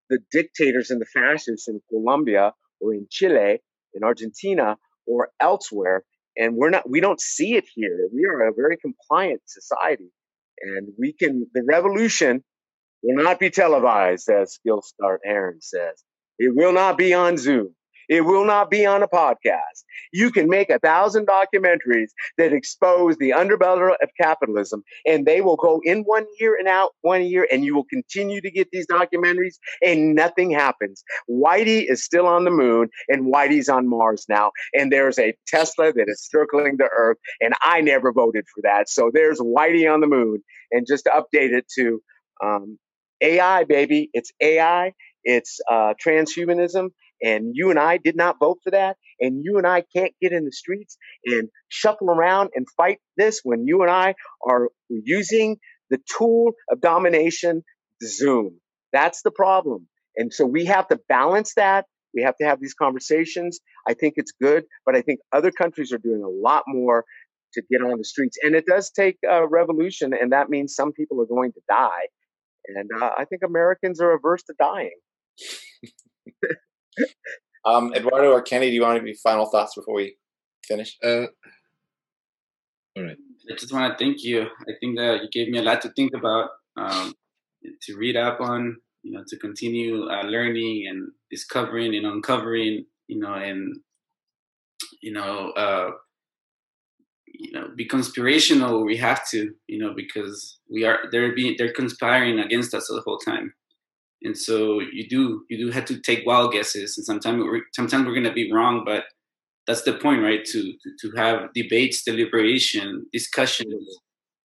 the dictators and the fascists in Colombia or in Chile in Argentina or elsewhere. And we're not, we don't see it here. We are a very compliant society and we can, the revolution will not be televised, as Gil Scott-Heron says. It will not be on Zoom. It will not be on a podcast. You can make a thousand documentaries that expose the underbelly of capitalism, and they will go in one year and out one year, and you will continue to get these documentaries, and nothing happens. Whitey is still on the moon, and Whitey's on Mars now, and there's a Tesla that is circling the Earth, and I never voted for that. So there's Whitey on the moon, and just update it to um, AI, baby, it's AI, it's uh, transhumanism and you and I did not vote for that. And you and I can't get in the streets and shuffle around and fight this when you and I are using the tool of domination, Zoom. That's the problem. And so we have to balance that. We have to have these conversations. I think it's good, but I think other countries are doing a lot more to get on the streets. And it does take a revolution, and that means some people are going to die. And uh, I think Americans are averse to dying. um, Eduardo or Kenny, do you want any final thoughts before we finish? Uh, all right. I just want to thank you. I think that you gave me a lot to think about, um, to read up on, you know, to continue uh, learning and discovering and uncovering, you know, and you know, uh, you know, be conspirational. We have to, you know, because we are they're being they're conspiring against us the whole time and so you do you do have to take wild guesses and sometimes we're sometimes we're going to be wrong but that's the point right? To to have debates deliberation discussions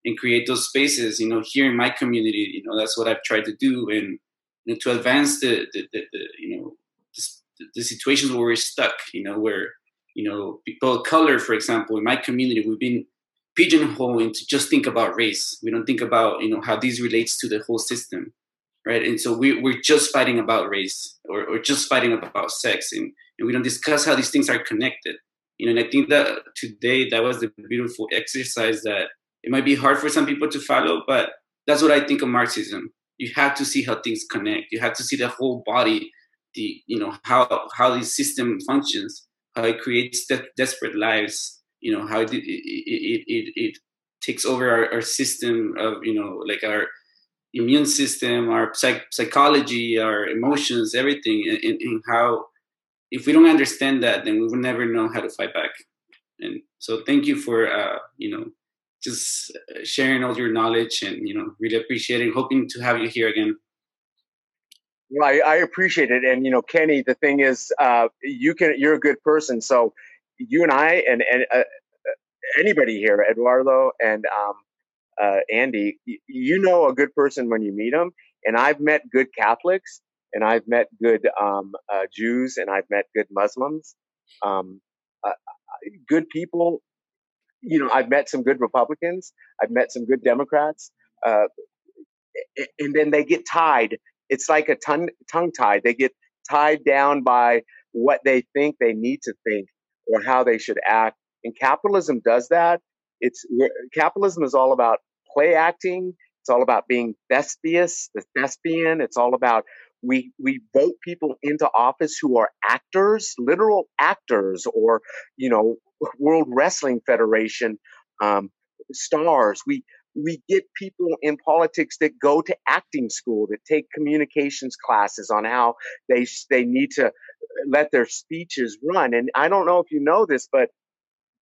and create those spaces you know here in my community you know that's what i've tried to do. And you know, to advance the, the, the, the you know the, the situations where we're stuck you know where you know people of color for example in my community we've been pigeonholed to just think about race. We don't think about you know how this relates to the whole system right? And so we, we're just fighting about race or, or just fighting about sex, and, and we don't discuss how these things are connected. You know, and I think that today that was the beautiful exercise that it might be hard for some people to follow, but that's what I think of Marxism. You have to see how things connect. You have to see the whole body, the you know how how the system functions, how it creates de- desperate lives. You know how it it, it, it, it takes over our, our system of you know like our immune system, our psych- psychology, our emotions, everything, and, and how if we don't understand that, then we will never know how to fight back. And so, thank you for uh, you know just sharing all your knowledge, and you know really appreciating, hoping to have you here again. Well, I, I, appreciate it, and you know, Kenny. The thing is, uh, you can. You're a good person, so you and I and and uh, anybody here, Eduardo and um, uh, Andy, you, you know a good person when you meet them. And I've met good Catholics, and I've met good um, uh, Jews, and I've met good Muslims, um, uh, good people. You know, I've met some good Republicans. I've met some good Democrats, uh, and then they get tied. It's like a tongue tongue tied. They get tied down by what they think they need to think or how they should act. And capitalism does that. It's capitalism is all about play acting. It's all about being thespious, the thespian. It's all about we we vote people into office who are actors, literal actors, or you know, World Wrestling Federation um, stars. We we get people in politics that go to acting school, that take communications classes on how they they need to let their speeches run. And I don't know if you know this, but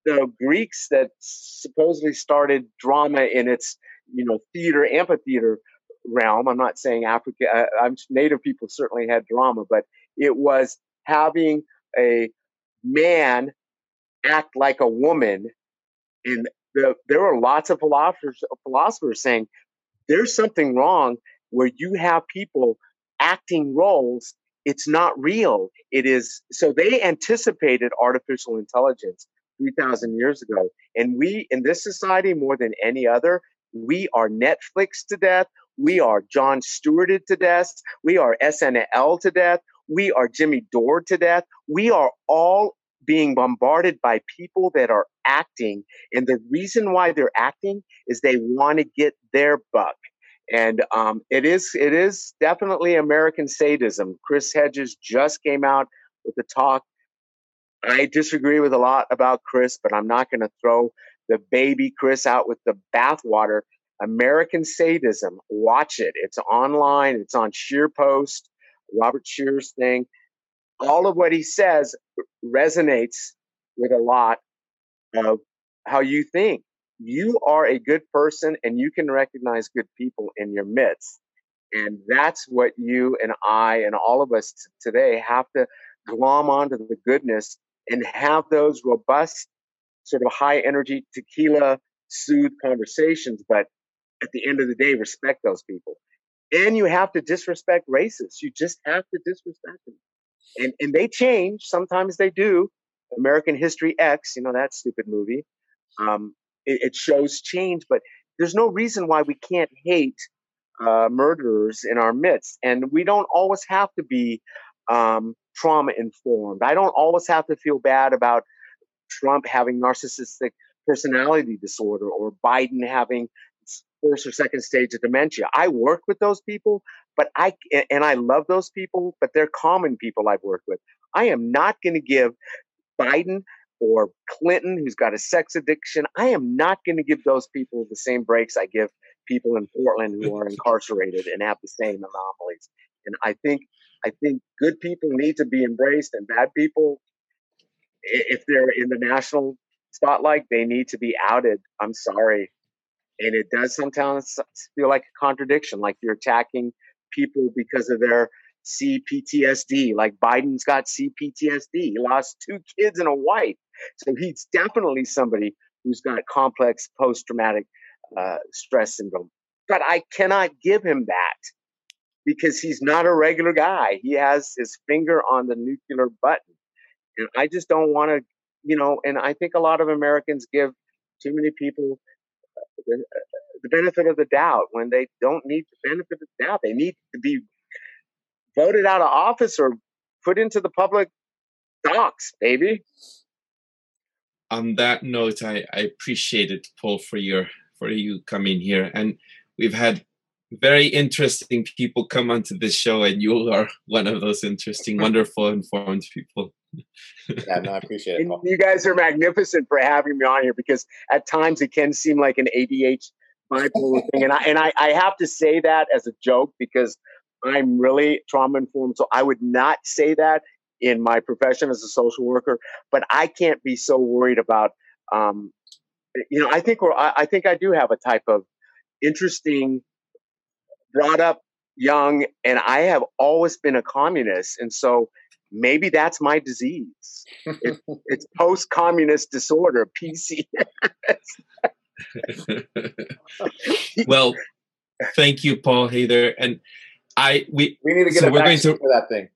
the Greeks that supposedly started drama in its you know theater amphitheater realm. I'm not saying Africa. Uh, I'm Native people certainly had drama, but it was having a man act like a woman. And the, there were lots of philosophers, philosophers saying there's something wrong where you have people acting roles. It's not real. It is so they anticipated artificial intelligence 3,000 years ago. And we in this society, more than any other, we are Netflix to death. We are Jon Stewarted to death. We are SNL to death. We are Jimmy Dore to death. We are all being bombarded by people that are acting. And the reason why they're acting is they want to get their buck. And um, it is it is definitely American sadism. Chris Hedges just came out with a talk. I disagree with a lot about Chris, but I'm not going to throw the baby Chris out with the bathwater. American sadism. Watch it. It's online. It's on ScheerPost, Robert Scheer's thing. All of what he says resonates with a lot of how you think. You are a good person and you can recognize good people in your midst. And that's what you and I and all of us t- today have to glom onto the goodness and have those robust sort of high energy tequila soothe conversations, but at the end of the day, respect those people. And you have to disrespect racists. You just have to disrespect them. And and they change. Sometimes they do. American History X, you know that stupid movie. Um, it, it, shows change, but there's no reason why we can't hate uh, murderers in our midst. And we don't always have to be um, trauma informed. I don't always have to feel bad about Trump having narcissistic personality disorder or Biden having first or second stage of dementia. I work with those people, but I and I love those people, but they're common people I've worked with. I am not going to give Biden or Clinton, who's got a sex addiction, I am not going to give those people the same breaks I give people in Portland who are incarcerated and have the same anomalies. And I think I think good people need to be embraced, and bad people if they're in the national spotlight, they need to be outed. I'm sorry. And it does sometimes feel like a contradiction, like you're attacking people because of their CPTSD. Like Biden's got CPTSD. He lost two kids and a wife. So he's definitely somebody who's got complex post traumatic uh, stress syndrome. But I cannot give him that because he's not a regular guy. He has his finger on the nuclear button. And I just don't want to, you know, and I think a lot of Americans give too many people uh, the, uh, the benefit of the doubt when they don't need the benefit of the doubt. They need to be voted out of office or put into the public docs, baby. On that note, I, I appreciate it, Paul, for your for you coming here. And we've had very interesting people come onto this show, and you are one of those interesting, wonderful, informed people yeah, no, I appreciate it. Paul. You guys are magnificent for having me on here because at times it can seem like an ADH bipolar thing, and I and I, I have to say that as a joke because I'm really trauma informed, so I would not say that in my profession as a social worker. But I can't be so worried about, um, you know, I think we're I, I think I do have a type of interesting, brought up young, and I have always been a communist, and so maybe that's my disease. It, it's post-communist disorder, PCS. well, thank you, Paul Haeder, and I we we need to get so a we're going vaccine to- for that thing.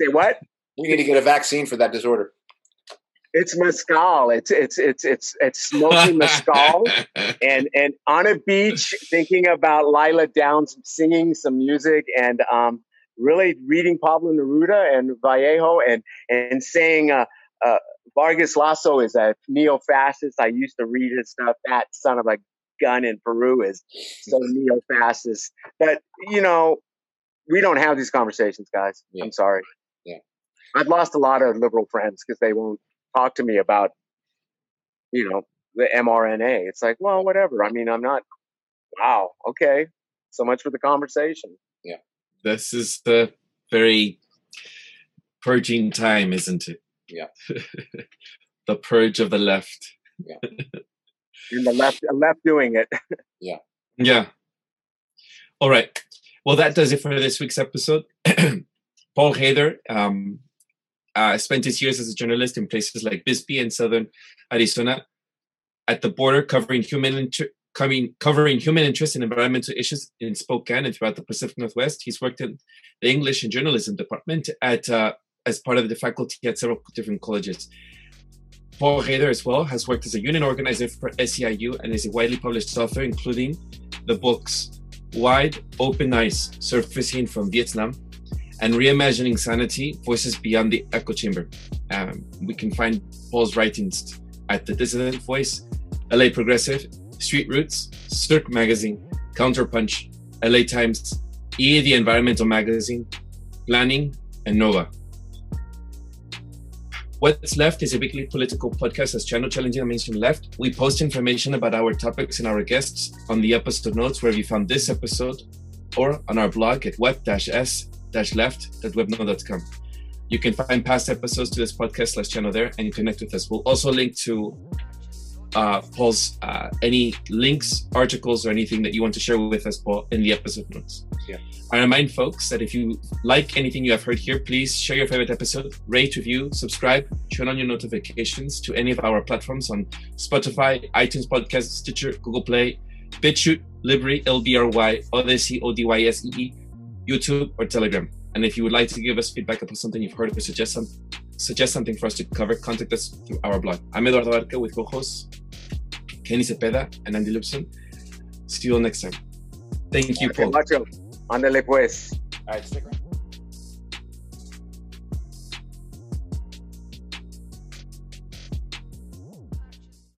Say what? We need to get a vaccine for that disorder. It's mescal. It's it's it's it's it's smoking mescal and and on a beach thinking about Lila Downs singing some music and um really reading Pablo Neruda and Vallejo and and saying uh, uh, Vargas Llosa is a neo-fascist. I used to read his stuff. That son of a gun in Peru is so neo-fascist. But you know, we don't have these conversations, guys. Yeah. I'm sorry. Yeah. I've lost a lot of liberal friends because they won't talk to me about, you know, the mRNA. It's like, well, whatever. I mean, I'm not. Wow. Okay. So much for the conversation. Yeah. This is the very purging time, isn't it? Yeah. the purge of the left. Yeah. and the left, left doing it. Yeah. Yeah. All right. Well, that does it for this week's episode. Paul Haeder um, uh, spent his years as a journalist in places like Bisbee and southern Arizona, at the border, covering human inter- coming, covering human interest and environmental issues in Spokane and throughout the Pacific Northwest. He's worked in the English and Journalism department at uh, as part of the faculty at several different colleges. Paul Haeder, as well, has worked as a union organizer for SEIU and is a widely published author, including the books Wide Open Eyes Surfacing from Vietnam and Reimagining Sanity Voices Beyond the Echo Chamber. Um, we can find Paul's writings at The Dissident Voice, LA Progressive, Street Roots, Cirque Magazine, Counterpunch, LA Times, E, the Environmental Magazine, Planning, and Nova. What's Left is a weekly political podcast as channel challenging the mainstream left. We post information about our topics and our guests on the episode notes where you found this episode or on our blog at web-s-left.webno.com. You can find past episodes to this podcast slash channel there and connect with us. We'll also link to uh, Paul's uh, any links, articles, or anything that you want to share with us, Paul, in the episode notes. Yeah. I remind folks that if you like anything you have heard here, please share your favorite episode, rate, review, subscribe, turn on your notifications to any of our platforms on Spotify, iTunes Podcast, Stitcher, Google Play, BitChute, Libry, LBRY, Odysee, O-D-Y-S-E-E, YouTube, or Telegram. And if you would like to give us feedback about something you've heard or suggest, some, suggest something for us to cover, contact us through our blog. I'm Eduardo Arca with co-hosts Kenny Cepeda and Andy Lipson. See you all next time. Thank you, Paul. macho. Ándale pues. All right, stick around.